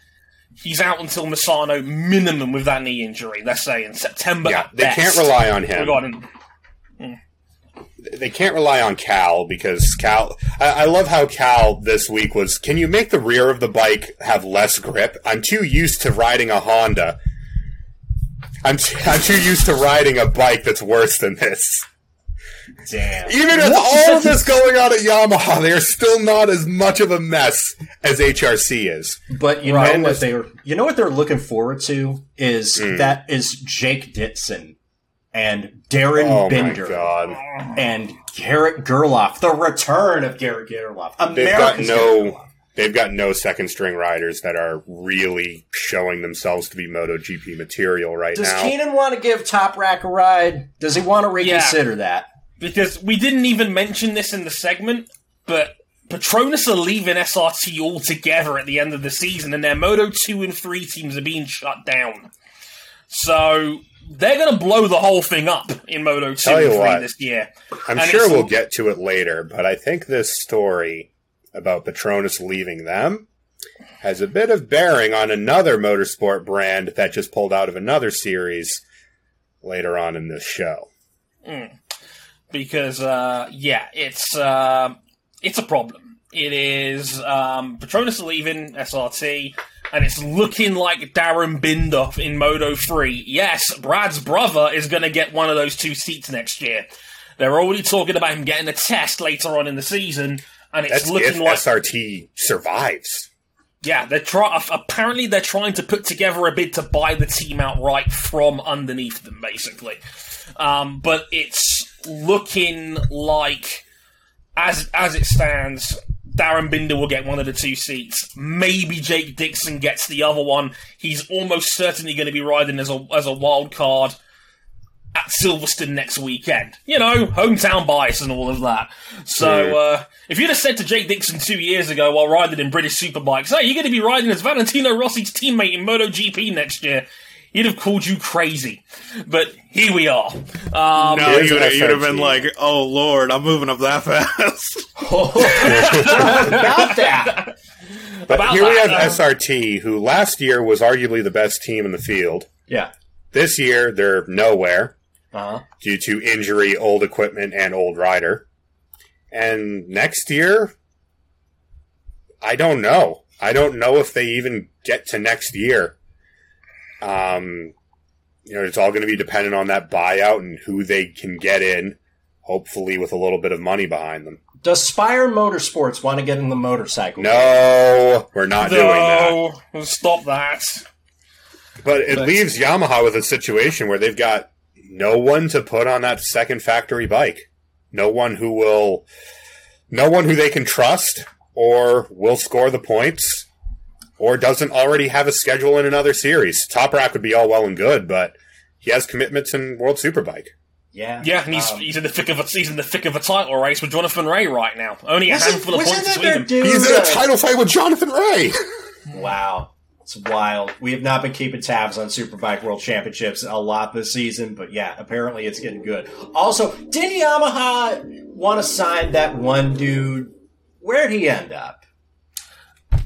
he's out until Misano minimum with that knee injury. Let's say in September. Yeah, at they best. can't rely on him. Regarding- They can't rely on Cal because Cal. I, I love how Cal this week was. Can you make the rear of the bike have less grip? I'm too used to riding a Honda. I'm t- I'm too used to riding a bike that's worse than this. Damn. Even with all of this going on at Yamaha, they are still not as much of a mess as HRC is. But you Right. know what they're you know what they're looking forward to is Hmm. that is Jake Dixon and Darryn Oh Binder my god! and Garrett Gerloff, the return of Garrett Gerloff. They've got no- Gerloff. they've got no second string riders that are really showing themselves to be MotoGP material right Does now. Does Keenan want to give Toprak a ride? Does he want to reconsider that? because we didn't even mention this in the segment, but Petronas are leaving SRT altogether at the end of the season, and their Moto 2 and 3 teams are being shut down. So they're going to blow the whole thing up in Moto 2 Tell and you 3 what. this year. I'm and sure we'll get to it later, but I think this story about Petronas leaving them has a bit of bearing on another motorsport brand that just pulled out of another series later on in this show. because uh, yeah, it's uh, it's a problem. It is um, Petronas leaving SRT, and it's looking like Darryn Binder in Moto Three. Yes, Brad's brother is going to get one of those two seats next year. They're already talking about him getting a test later on in the season, and it's That's looking like SRT survives. yeah, they're try- apparently they're trying to put together a bid to buy the team outright from underneath them, basically. Um, but it's looking like, as as it stands, Darryn Binder will get one of the two seats. Maybe Jake Dixon gets the other one. He's almost certainly going to be riding as a as a wild card at Silverstone next weekend. You know, hometown bias and all of that. So, uh, if you'd have said to Jake Dixon two years ago while riding in British Superbikes, hey, you're going to be riding as Valentino Rossi's teammate in MotoGP next year, he'd have called you crazy. But here we are. Um, No, Here's you would have been like, "Oh Lord, I'm moving up that fast." About that. But About here we have uh, SRT, who last year was arguably the best team in the field. Yeah. This year, they're nowhere Uh-huh. due to injury, old equipment, and old rider. And next year, I don't know. I don't know if they even get to next year. Um, you know, it's all going to be dependent on that buyout and who they can get in, hopefully with a little bit of money behind them. Does Spire Motorsports want to get in the motorcycle? No, we're not doing that. no, stop that. But it But- leaves Yamaha with a situation where they've got no one to put on that second factory bike. No one who will, no one who they can trust or will score the points or doesn't already have a schedule in another series. Toprak would be all well and good, but he has commitments in World Superbike. Yeah. Yeah, and he's, Um, he's in the thick of a he's in the thick of a title race with Jonathan Rea right now. Only a wasn't- handful of points between them. He's in a title fight with Jonathan Rea. Wow. It's wild. We have not been keeping tabs on Superbike World Championships a lot this season, but yeah, apparently it's getting good. Also, didn't Yamaha want to sign that one dude? Where'd he end up?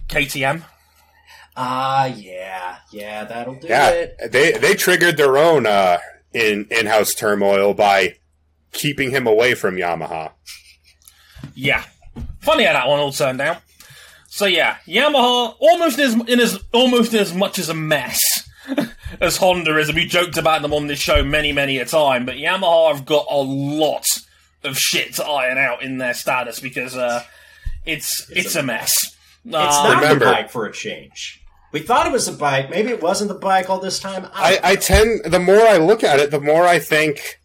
KTM. Ah, yeah. Yeah, that'll do Yeah, it. they they triggered their own uh, in in house turmoil by keeping him away from Yamaha. Yeah. Funny how that one all turned out. So yeah, Yamaha almost as in as almost as much as a mess as Honda is, and we joked about them on this show many, many a time. But Yamaha have got a lot of shit to iron out in their status because uh, it's it's, a mess. It's Um, not remember- the bike for a change. We thought it was the bike. Maybe it wasn't the bike all this time. I, I tend the more I look at it, the more I think,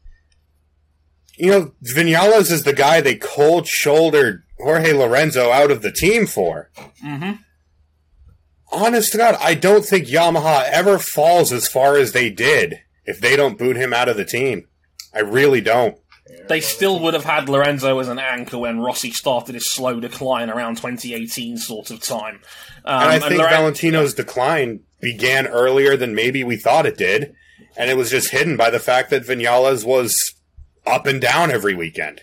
you know, Vinales is the guy they cold shouldered Jorge Lorenzo out of the team for. Mhm. Honest to God, I don't think Yamaha ever falls as far as they did if they don't boot him out of the team. I really don't. They still would have had Lorenzo as an anchor when Rossi started his slow decline around 2018 sort of time. Um, And I think Loren- Valentino's decline began earlier than maybe we thought it did, and it was just hidden by the fact that Vinales was up and down every weekend.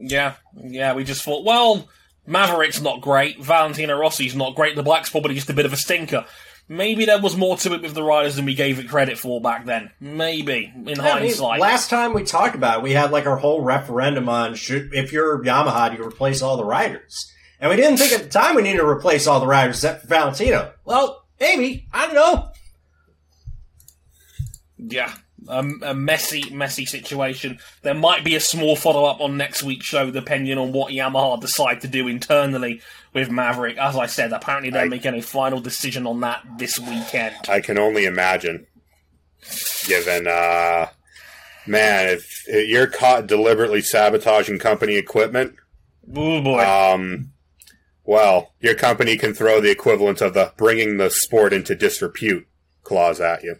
Yeah, yeah, we just thought, well, Maverick's not great, Valentino Rossi's not great, the Black's probably just a bit of a stinker. Maybe there was more to it with the riders than we gave it credit for back then. Maybe, in Yeah, I mean, hindsight. last time we talked about it, we had like our whole referendum on should if you're Yamaha, do you replace all the riders? And we didn't think at the time we needed to replace all the riders except for Valentino. Well, maybe. I don't know. yeah, um, a messy, messy situation. There might be a small follow up on next week's show, depending on what Yamaha decide to do internally with Maverick. As I said, apparently they're I- making a final decision on that this weekend. I can only imagine. Given, uh, man, if you're caught deliberately sabotaging company equipment, Oh boy. um, well, your company can throw the equivalent of the bringing the sport into disrepute clause at you.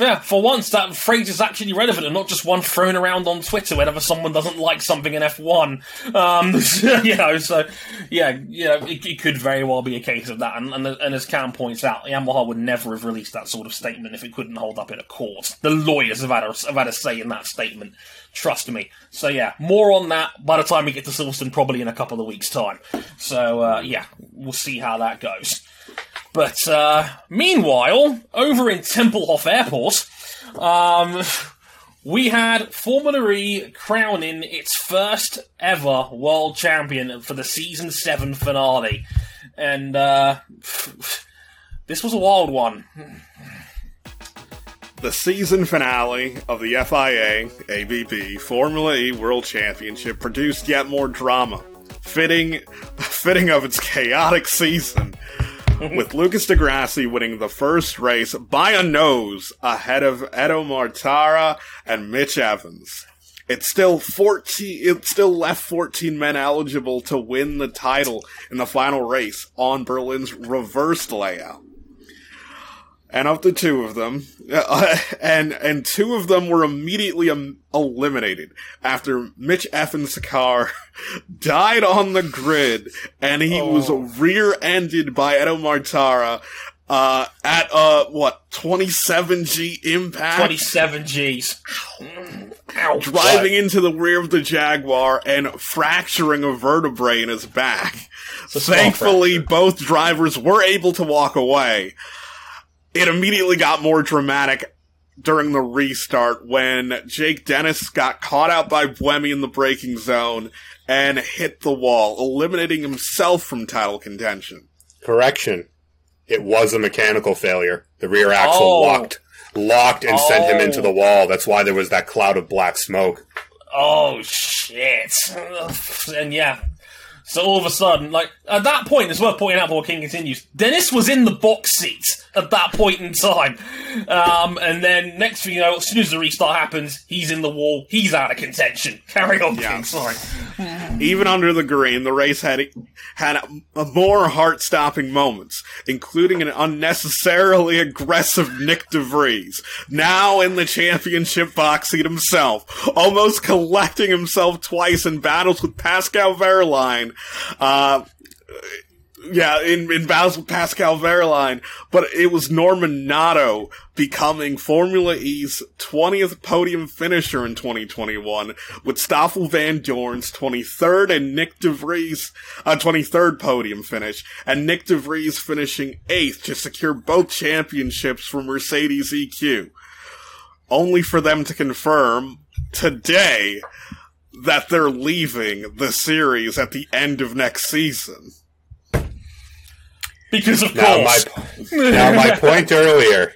Yeah, for once that phrase is actually relevant and not just one thrown around on Twitter whenever someone doesn't like something in F1. Um, you know, so yeah, you know, it, it, could very well be a case of that. And, and, and, as Cam points out, Yamaha would never have released that sort of statement if it couldn't hold up in a court. The lawyers have had a, have had a say in that statement. Trust me. So yeah, more on that by the time we get to Silverstone, probably in a couple of weeks' time. So uh, yeah, we'll see how that goes. But uh, meanwhile, over in Tempelhof Airport, um, we had Formula E crowning its first ever world champion for the season seven finale, and uh, this was a wild one. The season finale of the FIA ABB Formula E World Championship produced yet more drama, fitting, fitting of its chaotic season with Lucas di Grassi winning the first race by a nose ahead of Edo Mortara and Mitch Evans. It's still 14, it still left 14 men eligible to win the title in the final race on Berlin's reversed layout and of the two of them, uh, and and two of them were immediately um, eliminated after Mitch Evans' car died on the grid, and he oh. was rear-ended by Edo Mortara uh, at uh what 27 G impact, 27 Gs, driving what? into the rear of the Jaguar and fracturing a vertebrae in his back. Thankfully, both drivers were able to walk away it immediately got more dramatic during the restart when Jake Dennis got caught out by Buemi in the braking zone and hit the wall, eliminating himself from title contention. Correction. It was a mechanical failure. The rear axle oh. locked locked and oh. sent him into the oh. wall. That's why there was that cloud of black smoke. Oh shit. And yeah, so all of a sudden, like at that point, it's worth pointing out before King continues. Dennis was in the box seat at that point in time, um, and then next thing you know, as soon as the restart happens, he's in the wall. He's out of contention. Carry on, yeah. King. Sorry. Even under the green, the race had had more heart-stopping moments, including an unnecessarily aggressive Nick de Vries, now in the championship box seat himself, almost collecting himself twice in battles with Pascal Wehrlein uh, yeah, in, in battles with Pascal Wehrlein, but it was Norman Nato becoming Formula E's 20th podium finisher in 2021, with Stoffel Vandoorne's 23rd and Nick de Vries, uh, 23rd podium finish, and Nick de Vries finishing 8th to secure both championships for Mercedes EQ. Only for them to confirm today that they're leaving the series at the end of next season. Because of now course. My, now my point earlier,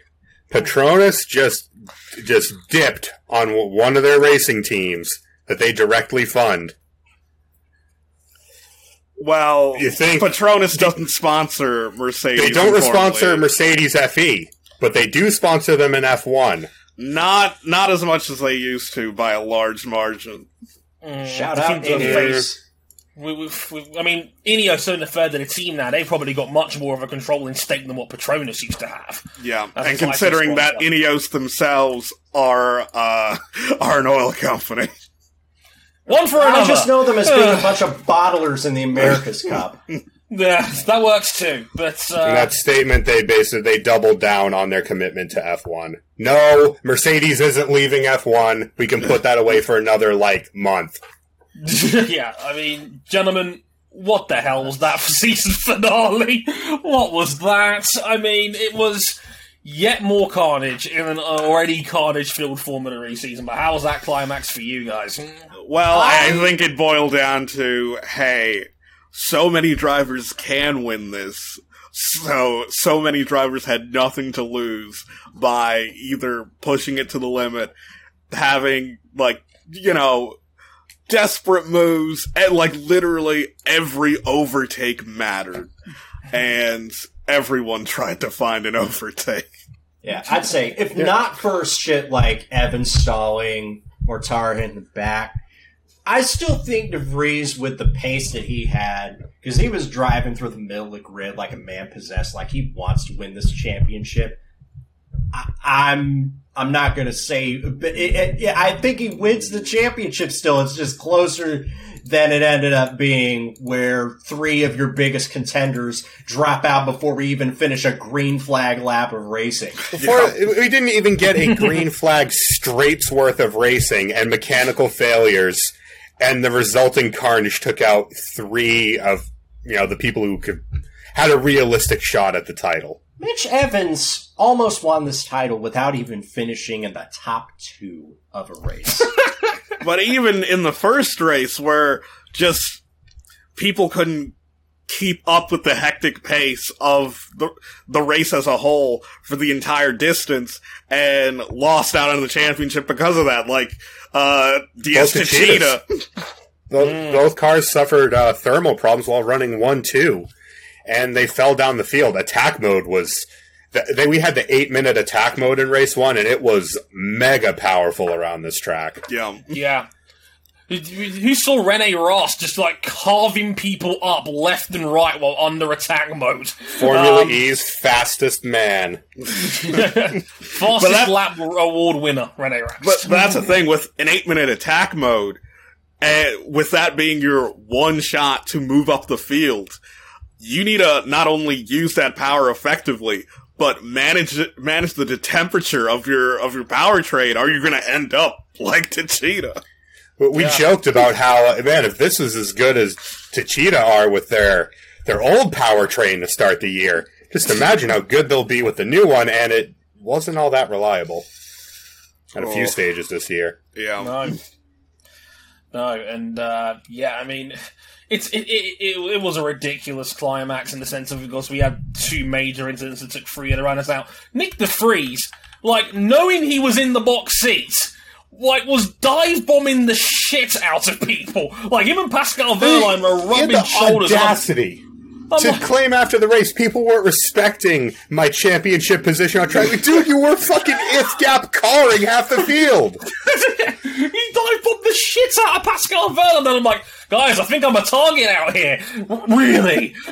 Petronas just just dipped on one of their racing teams that they directly fund. Well, you think Petronas doesn't sponsor Mercedes? They don't sponsor Mercedes FE, but they do sponsor them in F1. Not not as much as they used to by a large margin. Mm, Shout out Ineos. We, we, we, I mean, Ineos are in the third of the team now. They've probably got much more of a controlling stake than what Petronas used to have. Yeah, and considering that Ineos themselves are uh, are an oil company. One for another. I just know them as being a bunch of bottlers in the America's Cup. Yeah, that works too. But uh, in that statement, they basically they doubled down on their commitment to F1. No, Mercedes isn't leaving F1. We can put that away for another like month. yeah, I mean, gentlemen, what the hell was that for season finale? What was that? I mean, it was yet more carnage in an already carnage-filled Formula E season. But how was that climax for you guys? Well, I um, think it boiled down to hey, so many drivers can win this. So, so many drivers had nothing to lose by either pushing it to the limit, having, like, you know, desperate moves, and, like, literally every overtake mattered. And everyone tried to find an overtake. Yeah, I'd say, if not for shit like Evan stalling, Mortara in the back, I still think de Vries, with the pace that he had, because he was driving through the middle of the grid like a man possessed, like he wants to win this championship. I, I'm I'm not going to say, but it, it, I think he wins the championship. Still, it's just closer than it ended up being, where three of your biggest contenders drop out before we even finish a green flag lap of racing. Before, we didn't even get a green flag straight's worth of racing and mechanical failures, and the resulting carnage took out three of you know the people who could had a realistic shot at the title. Mitch Evans almost won this title without even finishing in the top two of a race. but even in the first race, where just people couldn't keep up with the hectic pace of the the race as a whole for the entire distance and lost out on the championship because of that. Like uh DS Both Techeetah. Both, both cars suffered uh, thermal problems while running one two, and they fell down the field. Attack mode was. They, we had the eight minute attack mode in race one, and it was mega powerful around this track. Yeah. Yeah. Who- Who saw René Rast just like carving people up left and right while under attack mode? Formula Um, E's fastest man. Fastest that- lap award winner, René Rast. But that's the thing with an eight minute attack mode, and with that being your one shot to move up the field, you need to not only use that power effectively, but manage manage the temperature of your of your powertrain, or you're going to end up like Techeetah. But We joked about how, man, if this is as good as Techeetah are with their their old power train to start the year, just imagine how good they'll be with the new one. And it wasn't all that reliable at a few Oh. stages this year. Yeah. No. No, and uh, yeah, I mean, it's it, it, it, it was a ridiculous climax in the sense of because we had two major incidents that took three of the runners out. Nick de Vries, like knowing he was in the box seat, like was dive bombing the shit out of people. Like him and Pascal Wehrlein were rubbing shoulders. Audacity I'm to like- claim after the race people weren't respecting my championship position on track. Like, Dude, you were fucking if gap carring half the field. he dive bombed the shit out of Pascal Wehrlein, and I'm like, guys, I think I'm a target out here. Really?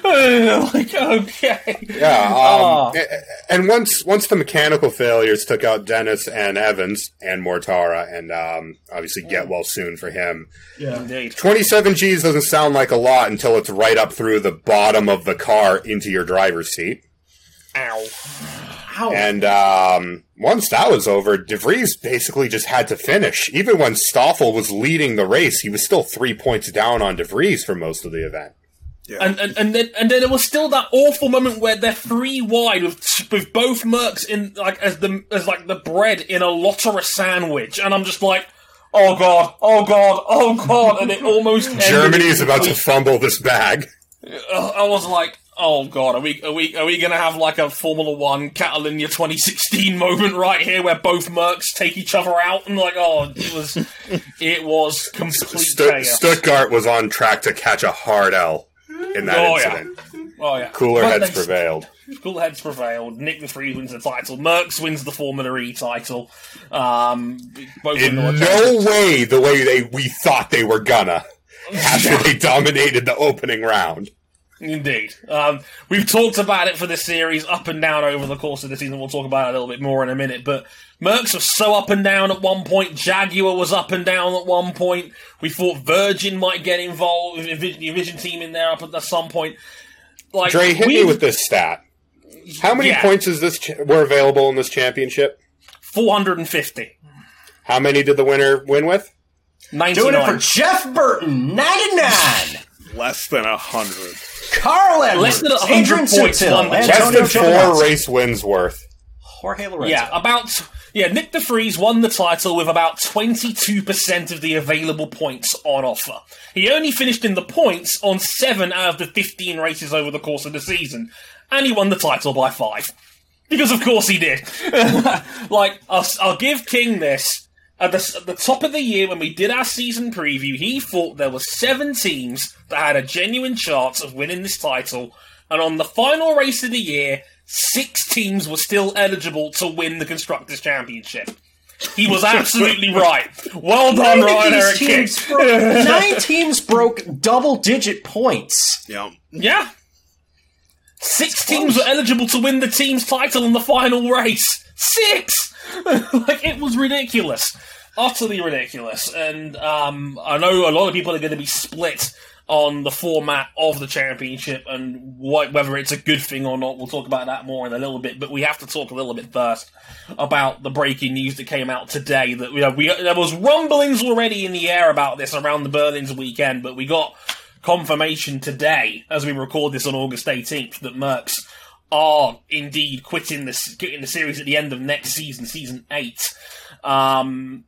Like, okay. Yeah, um, Oh. a- a- and once once the mechanical failures took out Dennis and Evans and Mortara, and um, obviously get well soon for him. Indeed. 27 G's doesn't sound like a lot until it's right up through the bottom of the car into your driver's seat. Ow. Ow. And um, once that was over, de Vries basically just had to finish. Even when Stoffel was leading the race, he was still three points down on de Vries for most of the event. And, and and then and then there was still that awful moment where they're three wide with with both Mercs in like as the as like the bread in a Lotterer sandwich, and I'm just like, oh god, oh god, oh god, and it almost Germany is about to fumble this bag. Uh, I was like, oh god, are we are we are we gonna have like a Formula One Catalunya 2016 moment right here where both Mercs take each other out and like, oh, it was it was complete Stu- chaos. Stuttgart was on track to catch a hard L in that Oh, yeah. incident. oh yeah, Cooler But heads they- prevailed. Cool heads prevailed. Nick de Vries wins the title. Mercs wins the Formula E title. Um, both In win the no way the way they we thought they were gonna after they dominated the opening round. Indeed. Um, we've talked about it for this series up and down over the course of the season. We'll talk about it a little bit more in a minute. But Mercs was so up and down at one point. Jaguar was up and down at one point. We thought Virgin might get involved, the Vision team in there up at some point. Like Dre, hit me with this stat. How many yeah. points is this ch- were available in this championship? 450. How many did the winner win with? 99. Doing it for Jeff Burton, 99. Less than 100. Carlin, less than hundred points from Chester four race wins worth. Jorge Lorenzo. Yeah, about yeah. Nick de Vries won the title with about twenty two percent of the available points on offer. He only finished in the points on seven out of the fifteen races over the course of the season, and he won the title by five. Because of course he did. like I'll, I'll give King this at the, at the top of the year, when we did our season preview, he thought there were seven teams that had a genuine chance of winning this title, and on the final race of the year, six teams were still eligible to win the Constructors' Championship. He was absolutely right. Well done, Nine Ryan Eric teams broke- nine teams broke double digit points. Yeah. Yeah. Six teams were eligible to win the team's title in the final race. Six! like, it was ridiculous. Utterly ridiculous. And um, I know a lot of people are going to be split on the format of the championship and whether it's a good thing or not. We'll talk about that more in a little bit. But we have to talk a little bit first about the breaking news that came out today. That we there was rumblings already in the air about this around the Berlin's weekend, but we got confirmation today, as we record this on August 18th, that Mercs are indeed quitting the quitting the series at the end of next season, season eight. Um,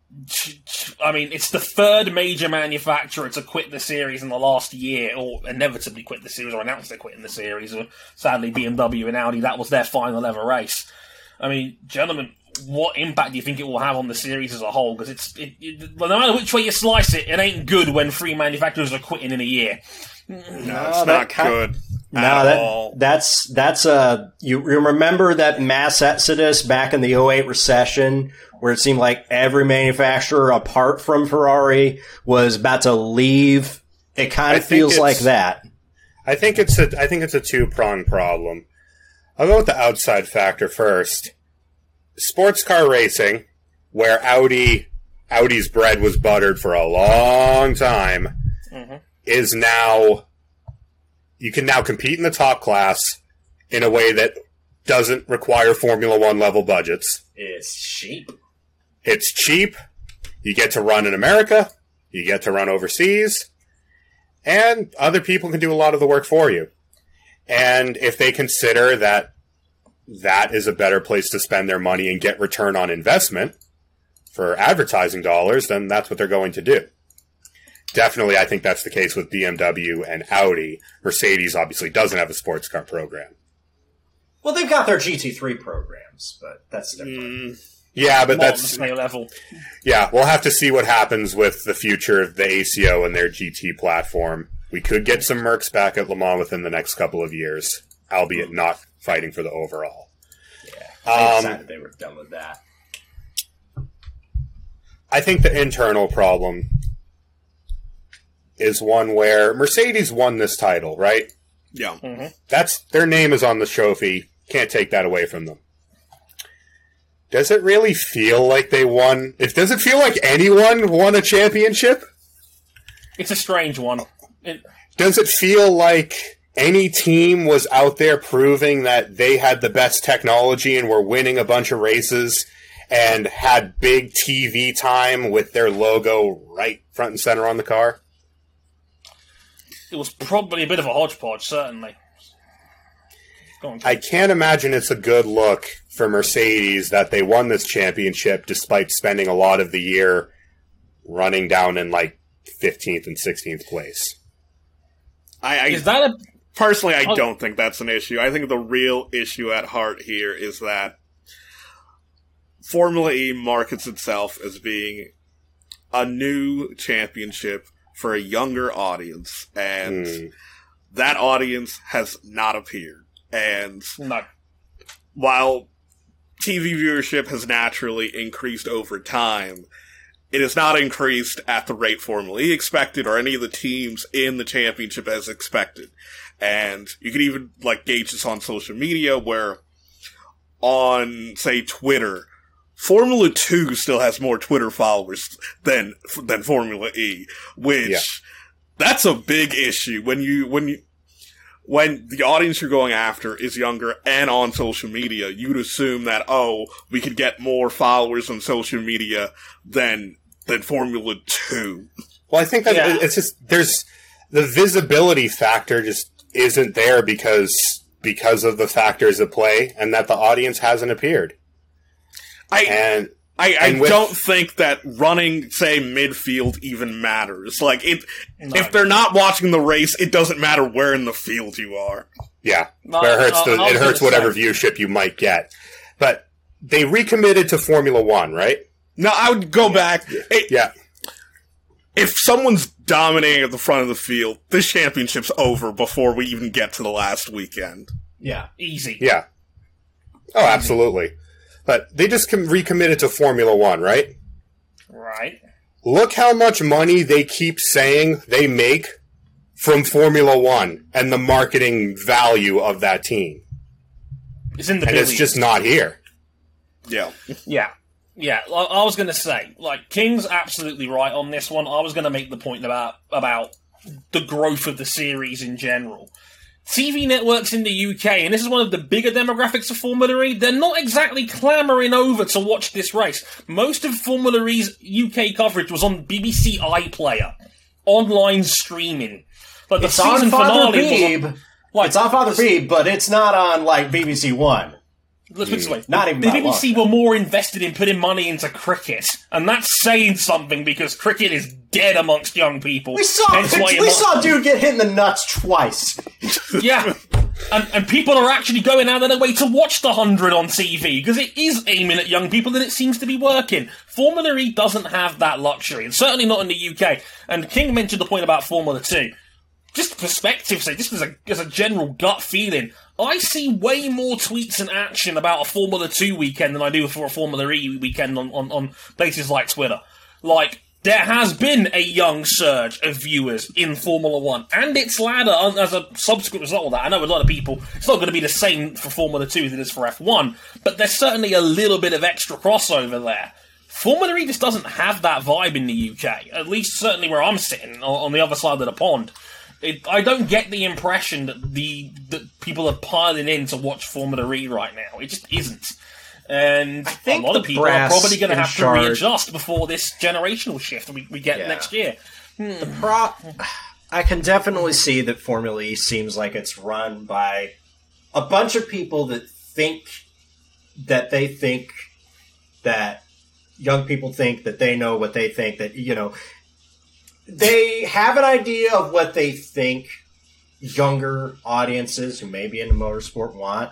I mean, it's the third major manufacturer to quit the series in the last year, or inevitably quit the series, or announced they're quitting the series. Sadly, BMW and Audi, that was their final ever race. I mean, gentlemen, what impact do you think it will have on the series as a whole? Because it's it, it, no matter which way you slice it, it ain't good when three manufacturers are quitting in a year. No, it's not ki- good. No, at that all. that's that's uh you you remember that mass exodus back in the 08 recession where it seemed like every manufacturer apart from Ferrari was about to leave. It kind of feels like that. I think it's a I think it's a two pronged problem. I'll go with the outside factor first. Sports car racing, where Audi Audi's bread was buttered for a long time, is now you can now compete in the top class in a way that doesn't require Formula One level budgets. It's cheap. It's cheap. You get to run in America. You get to run overseas. And other people can do a lot of the work for you. And if they consider that that is a better place to spend their money and get return on investment for advertising dollars, then that's what they're going to do. Definitely, I think that's the case with BMW and Audi. Mercedes obviously doesn't have a sports car program. Well, they've got their GT3 programs, but that's different. Mm, yeah, but Not on the that's same level. Yeah, we'll have to see what happens with the future of the ACO and their GT platform. We could get some Mercs back at Le Mans within the next couple of years, albeit not fighting for the overall. They Um, decided they were done with that. I think the internal problem is one where Mercedes won this title, right? Yeah. Mm-hmm. That's their name is on the trophy. Can't take that away from them. Does it really feel like they won? If does it feel like anyone won a championship? It's a strange one. It, Does it feel like any team was out there proving that they had the best technology and were winning a bunch of races and had big TV time with their logo right front and center on the car? It was probably a bit of a hodgepodge, certainly. I can't imagine it's a good look for Mercedes that they won this championship despite spending a lot of the year running down in like 15th and 16th place. I, I Is that a personally, I Oh. don't think that's an issue. I think the real issue at heart here is that Formula E markets itself as being a new championship for a younger audience, and Hmm. that audience has not appeared. And no? while TV viewership has naturally increased over time, it has not increased at the rate Formula E expected or any of the teams in the championship as expected. And you can even like gauge this on social media where on say Twitter, Formula 2 still has more Twitter followers than than Formula E, which Yeah. that's a big issue when you when you when the audience you're going after is younger and on social media, you'd assume that oh, we could get more followers on social media than than Formula Two. Well, I think that Yeah. it's just there's the visibility factor just isn't there because because of the factors at play and that the audience hasn't appeared. I And I, I and with- don't think that running say midfield even matters. Like it, No. if they're not watching the race, it doesn't matter where in the field you are. yeah, No, it hurts I- the, I it hurts whatever say. viewership you might get. But they recommitted to Formula 1, right? No, I would go back. It- Yeah. if someone's dominating at the front of the field, this championship's over before we even get to the last weekend. Yeah. Easy. Yeah. Oh, absolutely. But they just com- recommitted to Formula One, right? Right. Look how much money they keep saying they make from Formula One and the marketing value of that team. It's in the And it's billions. just not here. Yeah. Yeah. Yeah, I I was going to say, like, King's absolutely right on this one. I was going to make the point about about the growth of the series in general. TV networks in the UK, and this is one of the bigger demographics of Formula E, they're not exactly clamouring over to watch this race. Most of Formula E's UK coverage was on BBC iPlayer, online streaming. Like the It's on season Father finale was on, like, It's on Father Beeb, but it's not on like BBC One. Let's put it this way. Not even the that BBC were more invested in putting money into cricket, and that's saying something because cricket is dead amongst young people. We saw we saw a dude get hit in the nuts twice. yeah, and and people are actually going out of their way to watch the hundred on TV because it is aiming at young people, and it seems to be working. Formula E doesn't have that luxury, and certainly not in the UK. And King mentioned the point about Formula Two. Just perspective, say, just as a as a general gut feeling, I see way more tweets and action about a Formula Two weekend than I do for a Formula E weekend on, on, on places like Twitter. Like there has been a young surge of viewers in Formula One, and its ladder as a subsequent result of that. I know a lot of people. It's not going to be the same for Formula Two as it is for F One, but there's certainly a little bit of extra crossover there. Formula E just doesn't have that vibe in the UK. At least, certainly where I'm sitting on the other side of the pond. It, I don't get the impression that the that people are piling in to watch Formula E right now. It just isn't. And think a lot of people are probably going to have to readjust before this generational shift we, we get Yeah. next year. Hmm. The Pro- I can definitely see that Formula E seems like it's run by a bunch of people that think that they think that young people think that they know what they think that you know they have an idea of what they think younger audiences who may be into motorsport want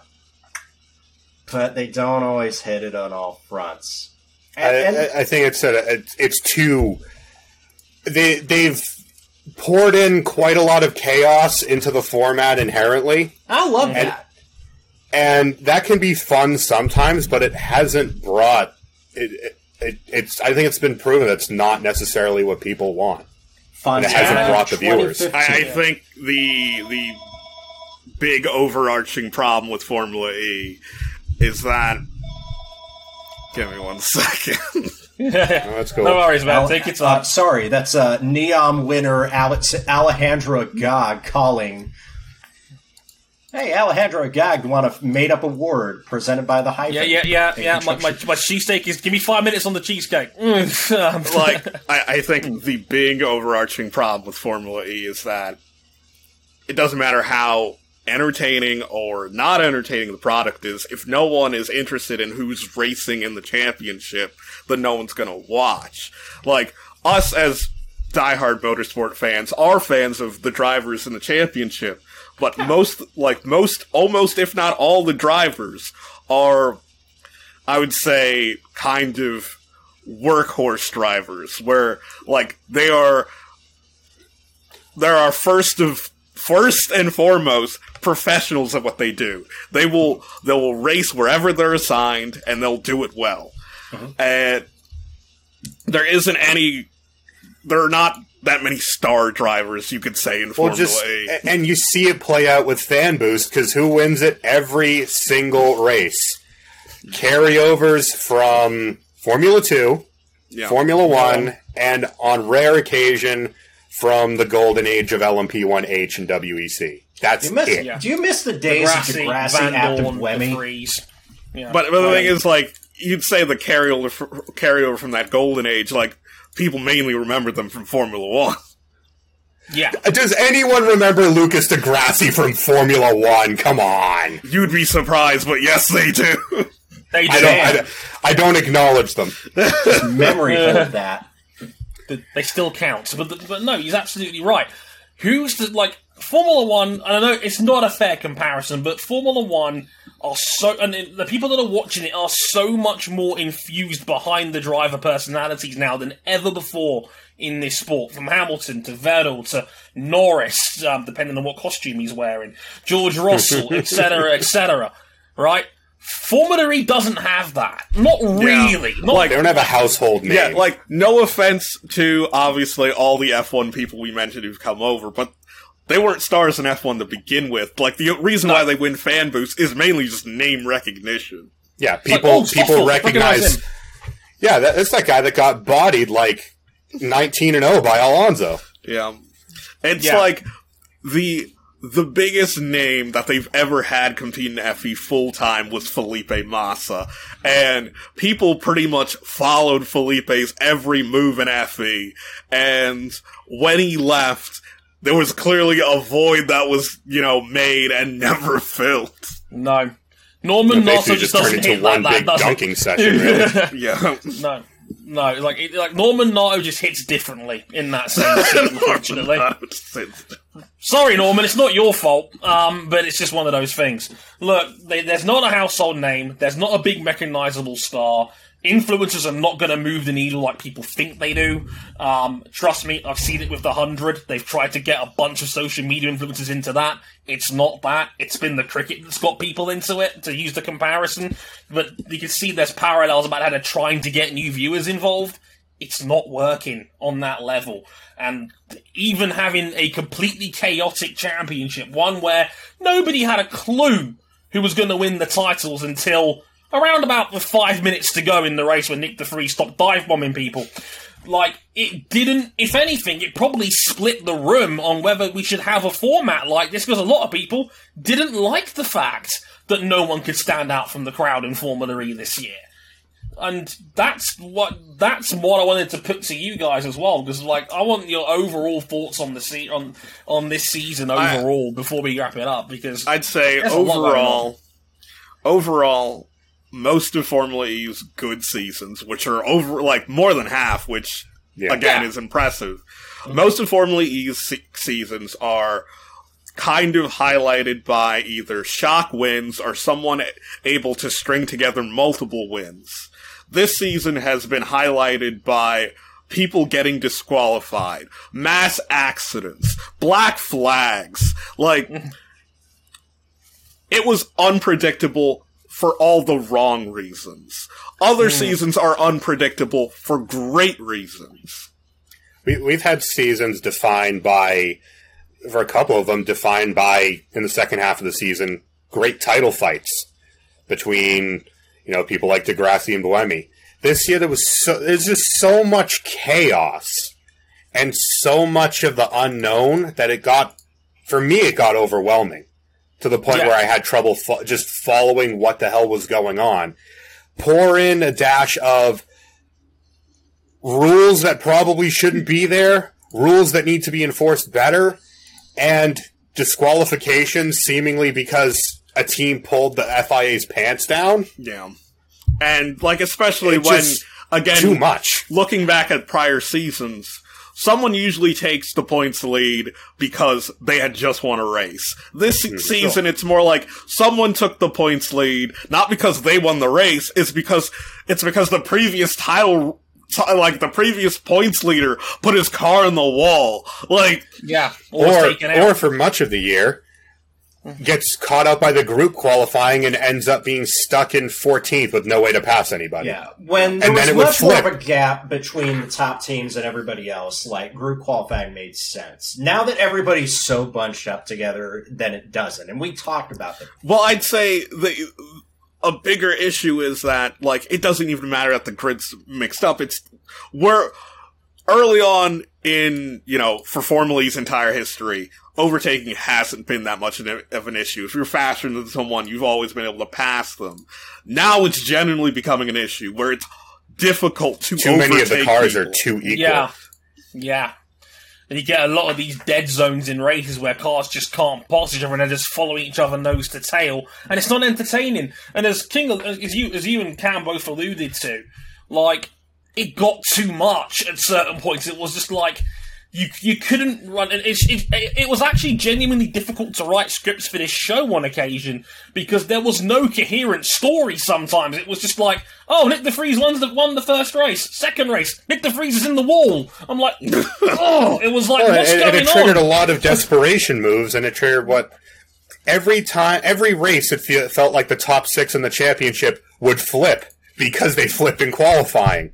but they don't always hit it on all fronts and, and- I, I- I think it's a, it's too. They they've poured in quite a lot of chaos into the format inherently, I love that and that can be fun sometimes, but it hasn't brought it. it, it it's I think it's been proven that's not necessarily what people want. Fun it hasn't brought the viewers. I, I think the the big overarching problem with Formula E is that. Give me one second. Oh, that's cool. No worries, man. Al- Take your uh, sorry, that's uh, Neom winner Alex- Alejandro Agag calling. Hey, Alejandro Agag won a made up award presented by the Hyphen. yeah, yeah, yeah, yeah. My, my, my cheesesteak is. Give me five minutes on the cheesecake. Mm. like I, I think the big overarching problem with Formula E is that it doesn't matter how entertaining or not entertaining the product is, if no one is interested in who's racing in the championship, then no one's gonna watch. Like us as diehard motorsport fans are fans of the drivers in the championship, but most like most almost if not all the drivers are I would say kind of workhorse drivers where like they are there are first of first and foremost professionals at what they do. They will they will race wherever they're assigned and they'll do it well. Mm-hmm. And there isn't any there are not that many star drivers you could say in Well, Formula just a- and you see it play out with fan boost because who wins it every single race? Carryovers from Formula Two, Yeah. Formula One, and on rare occasion from the golden age of LMP1H and WEC. That's You miss, it. Yeah. Do you miss the days of di Grassi, Degrassi Van after Dorn, Buemi? Yeah. But, but the thing is, like, you'd say the carryover carryover from that golden age, like people mainly remember them from Formula One. yeah, Does anyone remember Lucas di Grassi from Formula One? Come on. You'd be surprised, but yes, they do. they do. I don't, I don't, I don't acknowledge them. Memory of that. that they still count. But but no, he's absolutely right. Who's the like Formula One? And I know it's not a fair comparison, but Formula One are so, and the people that are watching it are so much more infused behind the driver personalities now than ever before in this sport. From Hamilton to Vettel to Norris, um, depending on what costume he's wearing, George Russell, etc., etc. Right? Formula E doesn't have that. Not really. Not Like- They don't have a household name. Yeah, like no offense to obviously all the F1 people we mentioned who've come over, but they weren't stars in F1 to begin with. Like the reason why they win fan boosts is mainly just name recognition. yeah, like, people oh, people Stoffel, recognize recognize. Yeah, that, that's that guy that got bodied like nineteen and zero by Alonso. Yeah. It's Yeah. like the the biggest name that they've ever had competing in FE full time was Felipe Massa. And people pretty much followed Felipe's every move in FE. And when he left, there was clearly a void that was, you know, made and never filled. no. Norman Basically, Nosser just just turned doesn't into hit one like that, big does it? dunking session. Really. Yeah. No, no, like it, like Norman Nato just hits differently in that sense. unfortunately, sorry, Norman, it's not your fault. Um, but it's just one of those things. Look, they, there's not a household name. There's not a big recognizable star. Influencers are not going to move the needle like people think they do. Um, trust me, I've seen it with the hundred. They've tried to get a bunch of social media influencers into that. It's not that. It's been the cricket that's got people into it. To use the comparison, but you can see there's parallels about how they're trying to get new viewers involved. It's not working on that level. And even having a completely chaotic championship, one where nobody had a clue who was going to win the titles until around about the five minutes to go in the race when Nick de Vries stopped dive bombing people. Like, it didn't, if anything, it probably split the room on whether we should have a format like this because a lot of people didn't like the fact that no one could stand out from the crowd in Formula E this year. And that's what that's what I wanted to put to you guys as well, because like I want your overall thoughts on the se- on on this season I- overall before we wrap it up. Because I'd say There's a lot going overall, overall, most of Formula E's good seasons, which are over like more than half, which Yeah. again Yeah. is impressive. Most of Formula E's se- seasons are kind of highlighted by either shock wins or someone able to string together multiple wins. This season has been highlighted by people getting disqualified, mass accidents, black flags, like it was unpredictable for all the wrong reasons. Other hmm. seasons are unpredictable for great reasons. We, we've had seasons defined by, for a couple of them, defined by, in the second half of the season, great title fights between, you know, people like di Grassi and Buemi. This year there was so, there's just so much chaos and so much of the unknown that it got, for me, it got overwhelming to the point Yeah. where I had trouble fo- just following what the hell was going on. Pour in a dash of rules that probably shouldn't be there, rules that need to be enforced better, and disqualifications seemingly because a team pulled the FIA's pants down. Yeah. And like especially It when again Too much. looking back at prior seasons, someone usually takes the points lead because they had just won a race. This hmm, season, it's more like someone took the points lead, not because they won the race, it's because, it's because the previous title, like the previous points leader put his car in the wall. Like, yeah, or, was Or, taken out. or for much of the year, Mm-hmm. gets caught up by the group qualifying and ends up being stuck in 14th with no way to pass anybody. Yeah, when there And was then it would much more of a gap between the top teams and everybody else, like group qualifying made sense. Now that everybody's so bunched up together, then it doesn't. And we talked about that. Well, I'd say the a bigger issue is that like it doesn't even matter that the grid's mixed up. It's we're early on in you know for Formula entire history, overtaking hasn't been that much of an issue. If you're faster than someone, you've always been able to pass them. Now it's genuinely becoming an issue where it's difficult to Too many of the cars people. are too equal. Yeah, yeah. And you get a lot of these dead zones in races where cars just can't pass each other and they're just following each other nose to tail, and it's not entertaining. And as King, as you as you and Cam both alluded to, like it got too much at certain points. It was just like you you couldn't run. and It's, it, it was actually genuinely difficult to write scripts for this show on occasion because there was no coherent story. Sometimes it was just like, oh, Nick de Vries won the won the first race, second race, Nick de Vries is in the wall. I'm like, oh, it was like, Well, what's and, and it triggered on? a lot of desperation moves, and it triggered what every time, every race, it fe- felt like the top six in the championship would flip because they flipped in qualifying,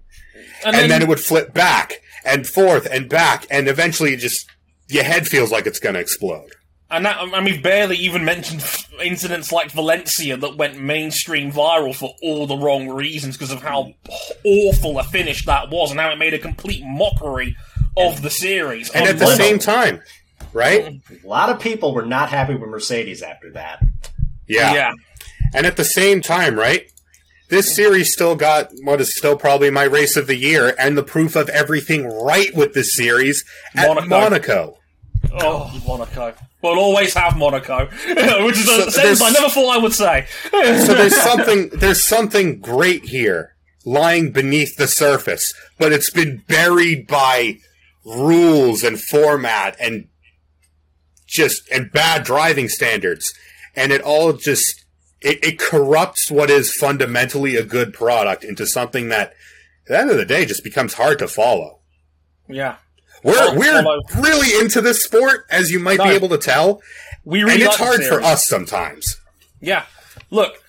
And, and then, then it would flip back and forth and back, and eventually, it just your head feels like it's going to explode. and that, and we've barely even mentioned incidents like Valencia that went mainstream viral for all the wrong reasons because of how awful a finish that was and how it made a complete mockery of the series. And at the same time, right? A lot of people were not happy with Mercedes after that. Yeah. yeah. And at the same time, right? This series still got what is still probably my race of the year, and the proof of everything right with this series at Monaco. Monaco. Oh, Monaco. We'll always have Monaco, which is a So sentence I never thought I would say. So there's something there's something great here lying beneath the surface, but it's been buried by rules and format and just and bad driving standards. And it all just it, it corrupts what is fundamentally a good product into something that at the end of the day just becomes hard to follow. yeah. We're we're really into this sport, as you might be able to tell, We and really it's like the hard for us sometimes. Yeah. Look,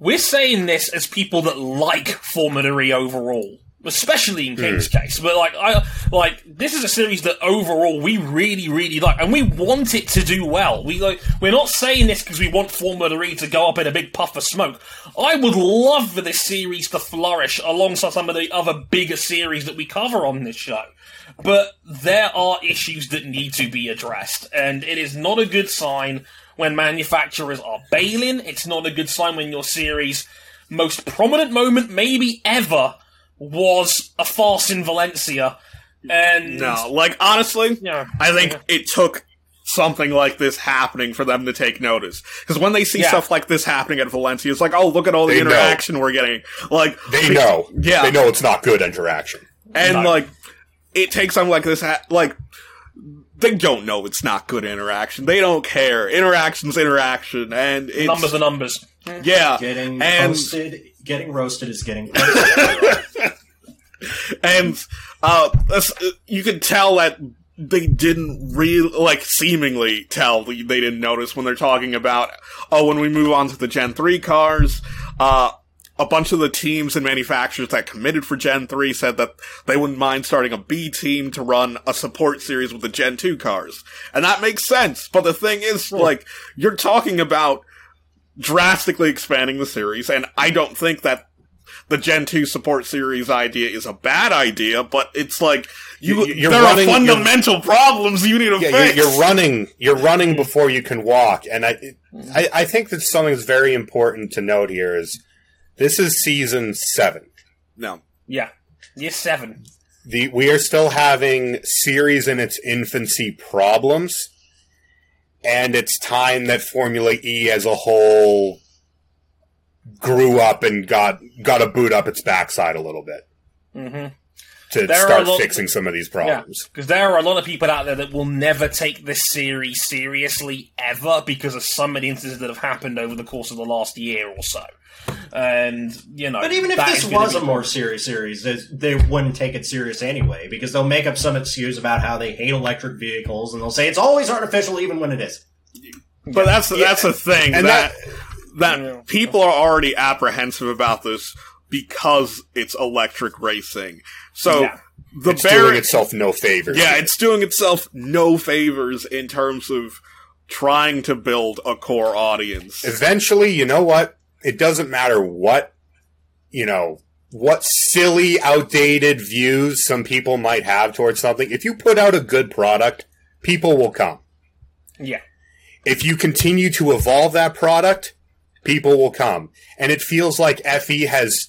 we're saying this as people that like Formula E overall. Especially in King's mm. case, but like I like this is a series that overall we really, really like, and we want it to do well. We like we're not saying this because we want Formula E to go up in a big puff of smoke. I would love for this series to flourish alongside some of the other bigger series that we cover on this show. But there are issues that need to be addressed, and it is not a good sign when manufacturers are bailing. It's not a good sign when your series' most prominent moment, maybe ever, was a farce in Valencia. And No, like honestly, Yeah. I think Yeah. it took something like this happening for them to take notice. Because when they see Yeah. stuff like this happening at Valencia, it's like, oh, look at all the They know. interaction we're getting. Like They know. Yeah. They know it's not good interaction. and No. like it takes something like this ha- like they don't know it's not good interaction they don't care interaction's interaction and it's numbers are numbers. yeah Getting and posted, getting roasted is getting and uh you could tell that they didn't really like seemingly tell they didn't notice when they're talking about oh when we move on to the gen 3 cars uh a bunch of the teams and manufacturers that committed for Gen 3 said that they wouldn't mind starting a B team to run a support series with the Gen 2 cars. And that makes sense. But the thing is, like, you're talking about drastically expanding the series, and I don't think that the Gen 2 support series idea is a bad idea, but it's like, you, You- you're there running- are fundamental problems you need to Yeah, fix. you're, you're running. You're running before you can walk, and I, I, I think that something that's very important to note here is this is season seven. No. Yeah. Year seven. The we are still having series in its infancy problems, and it's time that Formula E as a whole grew up and got got a boot up its backside a little bit Mm-hmm. To There start a lot- fixing some of these problems. because there are a lot of people out there that will never take this series seriously ever because of some of the incidents that have happened over the course of the last year or so. And you know, But even if this was be- a more serious series, they, they wouldn't take it serious anyway because they'll make up some excuse about how they hate electric vehicles and they'll say it's always artificial even when it isn't. But that's that's the thing And that that, Yeah. people are already apprehensive about this because it's electric racing. So Yeah. the It's bear, doing itself no favors. yeah, it's doing itself no favors in terms of trying to build a core audience. eventually, you know what? It doesn't matter what, you know, what silly, outdated views some people might have towards something. If you put out a good product, people will come. yeah, If you continue to evolve that product, people will come. And it feels like FE has,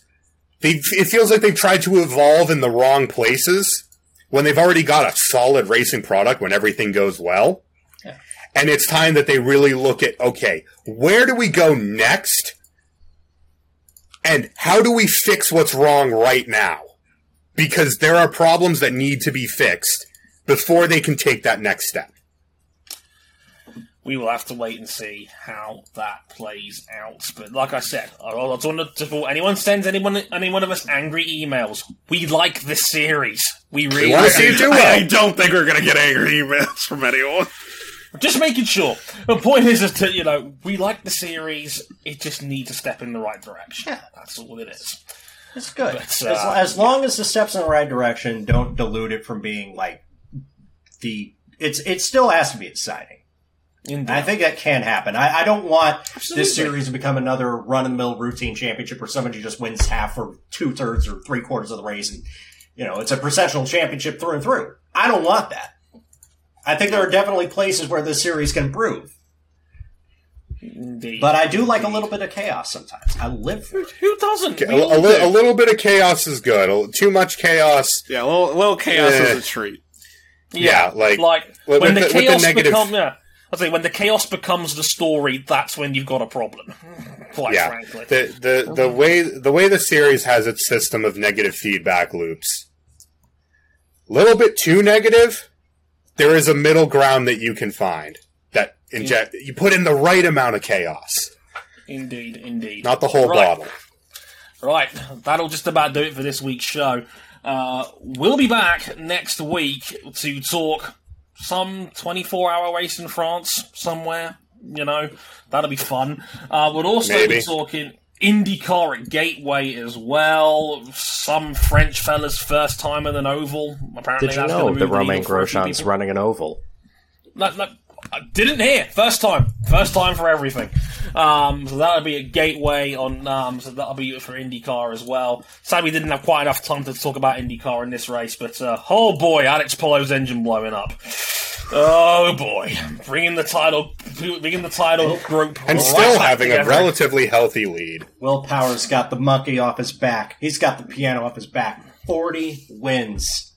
they, it feels like they've tried to evolve in the wrong places when they've already got a solid racing product when everything goes well. And it's time that they really look at, okay, where do we go next? And how do we fix what's wrong right now? Because there are problems that need to be fixed before they can take that next step. We will have to wait and see how that plays out. But like I said, I, I don't want to, before anyone sends anyone any one of us angry emails. We like this series. We really wanna see it do I, well. I don't think we're gonna get angry emails from anyone. Just making sure. The point is, is that you know we like the series. It just needs a step in the right direction. Yeah. That's all it is. It's good. But, as, uh, as long as the steps in the right direction don't dilute it from being like the it's it still has to be exciting. Indeed. I think that can happen. I, I don't want Absolutely. this series to become another run of the mill routine championship where somebody just wins half or two thirds or three quarters of the race and you know it's a processional championship through and through. I don't want that. I think there are definitely places where this series can improve. Indeed. But I do like a little bit of chaos sometimes. I live for it. who doesn't? A, a li- a little bit of chaos is good. A- Too much chaos. Yeah, a little, a little chaos Eh. is a treat. Yeah, like- like when with the the- with the chaos negative- becomes yeah. I say when the chaos becomes the story, that's when you've got a problem. Quite yeah, frankly, the the the way the way the series has its system of negative feedback loops, a little bit too negative. There is a middle ground that you can find that inject. You put in the right amount of chaos, indeed, indeed. not the whole Right. bottle. Right, that'll just about do it for this week's show. Uh, we'll be back next week to talk some 24 hour race in France somewhere. You know, that'll be fun. Uh, we'll also Maybe. be talking IndyCar at Gateway as well. Some French fella's first time in an oval. Apparently, Did you know that the Romain Grosjean's running an oval? No, no, I didn't hear. First time. First time for everything. Um, so that'll be a gateway on. Um, so that'll be for IndyCar as well. Sadly, we didn't have quite enough time to talk about IndyCar in this race, but uh, oh boy, Alex Palou's engine blowing up. Oh boy, bringing the title, bringing the title group, And right still back having a relatively healthy lead. Will Power's got the monkey off his back. He's got the piano off his back. 40 wins.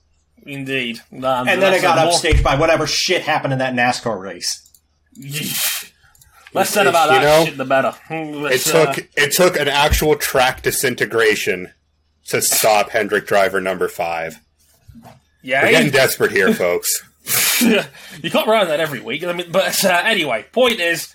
Indeed, um, And then it got a more- upstaged by whatever shit happened in that NASCAR race. Less said about You that know, shit, the better. But, It uh, took it took an actual track disintegration to stop Hendrick driver number five. yeah, We're getting desperate here, folks. you can't run that every week. I mean, but uh, anyway, point is,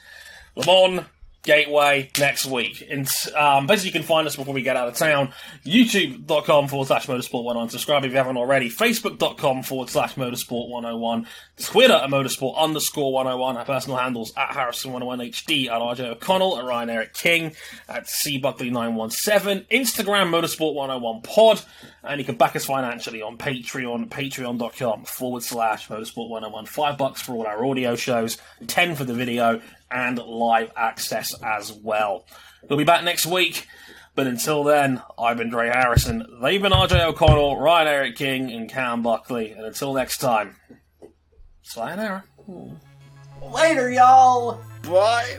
Le Mans Gateway next week. And um, basically, you can find us before we get out of town. YouTube.com forward slash motorsport 101. Subscribe if you haven't already. Facebook.com forward slash motorsport 101. Twitter at motorsport underscore 101. Our personal handles at Harrison101HD, at RJ O'Connell, at Ryan Eric King, at CBuckley917. Instagram motorsport 101 pod. And you can back us financially on Patreon, patreon.com forward slash motorsport 101. Five bucks for all our audio shows, ten for the video, and live access as well. We'll be back next week. But until then, I've been Dre Harrison. They've been RJ O'Connell, Ryan Eric King, and Cam Buckley. And until next time, sayonara. Later, y'all! Bye.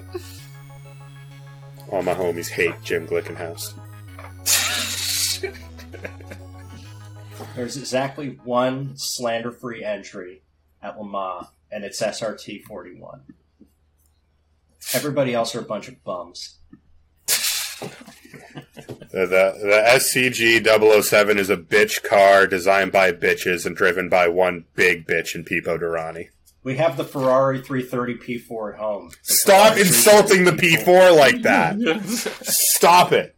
All my homies hate Jim Glickenhaus. There's exactly one slander free entry at Lamar, and it's SRT 41. Everybody else are a bunch of bums. The, the, the SCG 007 is a bitch car designed by bitches and driven by one big bitch in Pipo Derani. We have the Ferrari 330 P4 at home. The Stop Ferrari insulting the P4 like that. Stop it.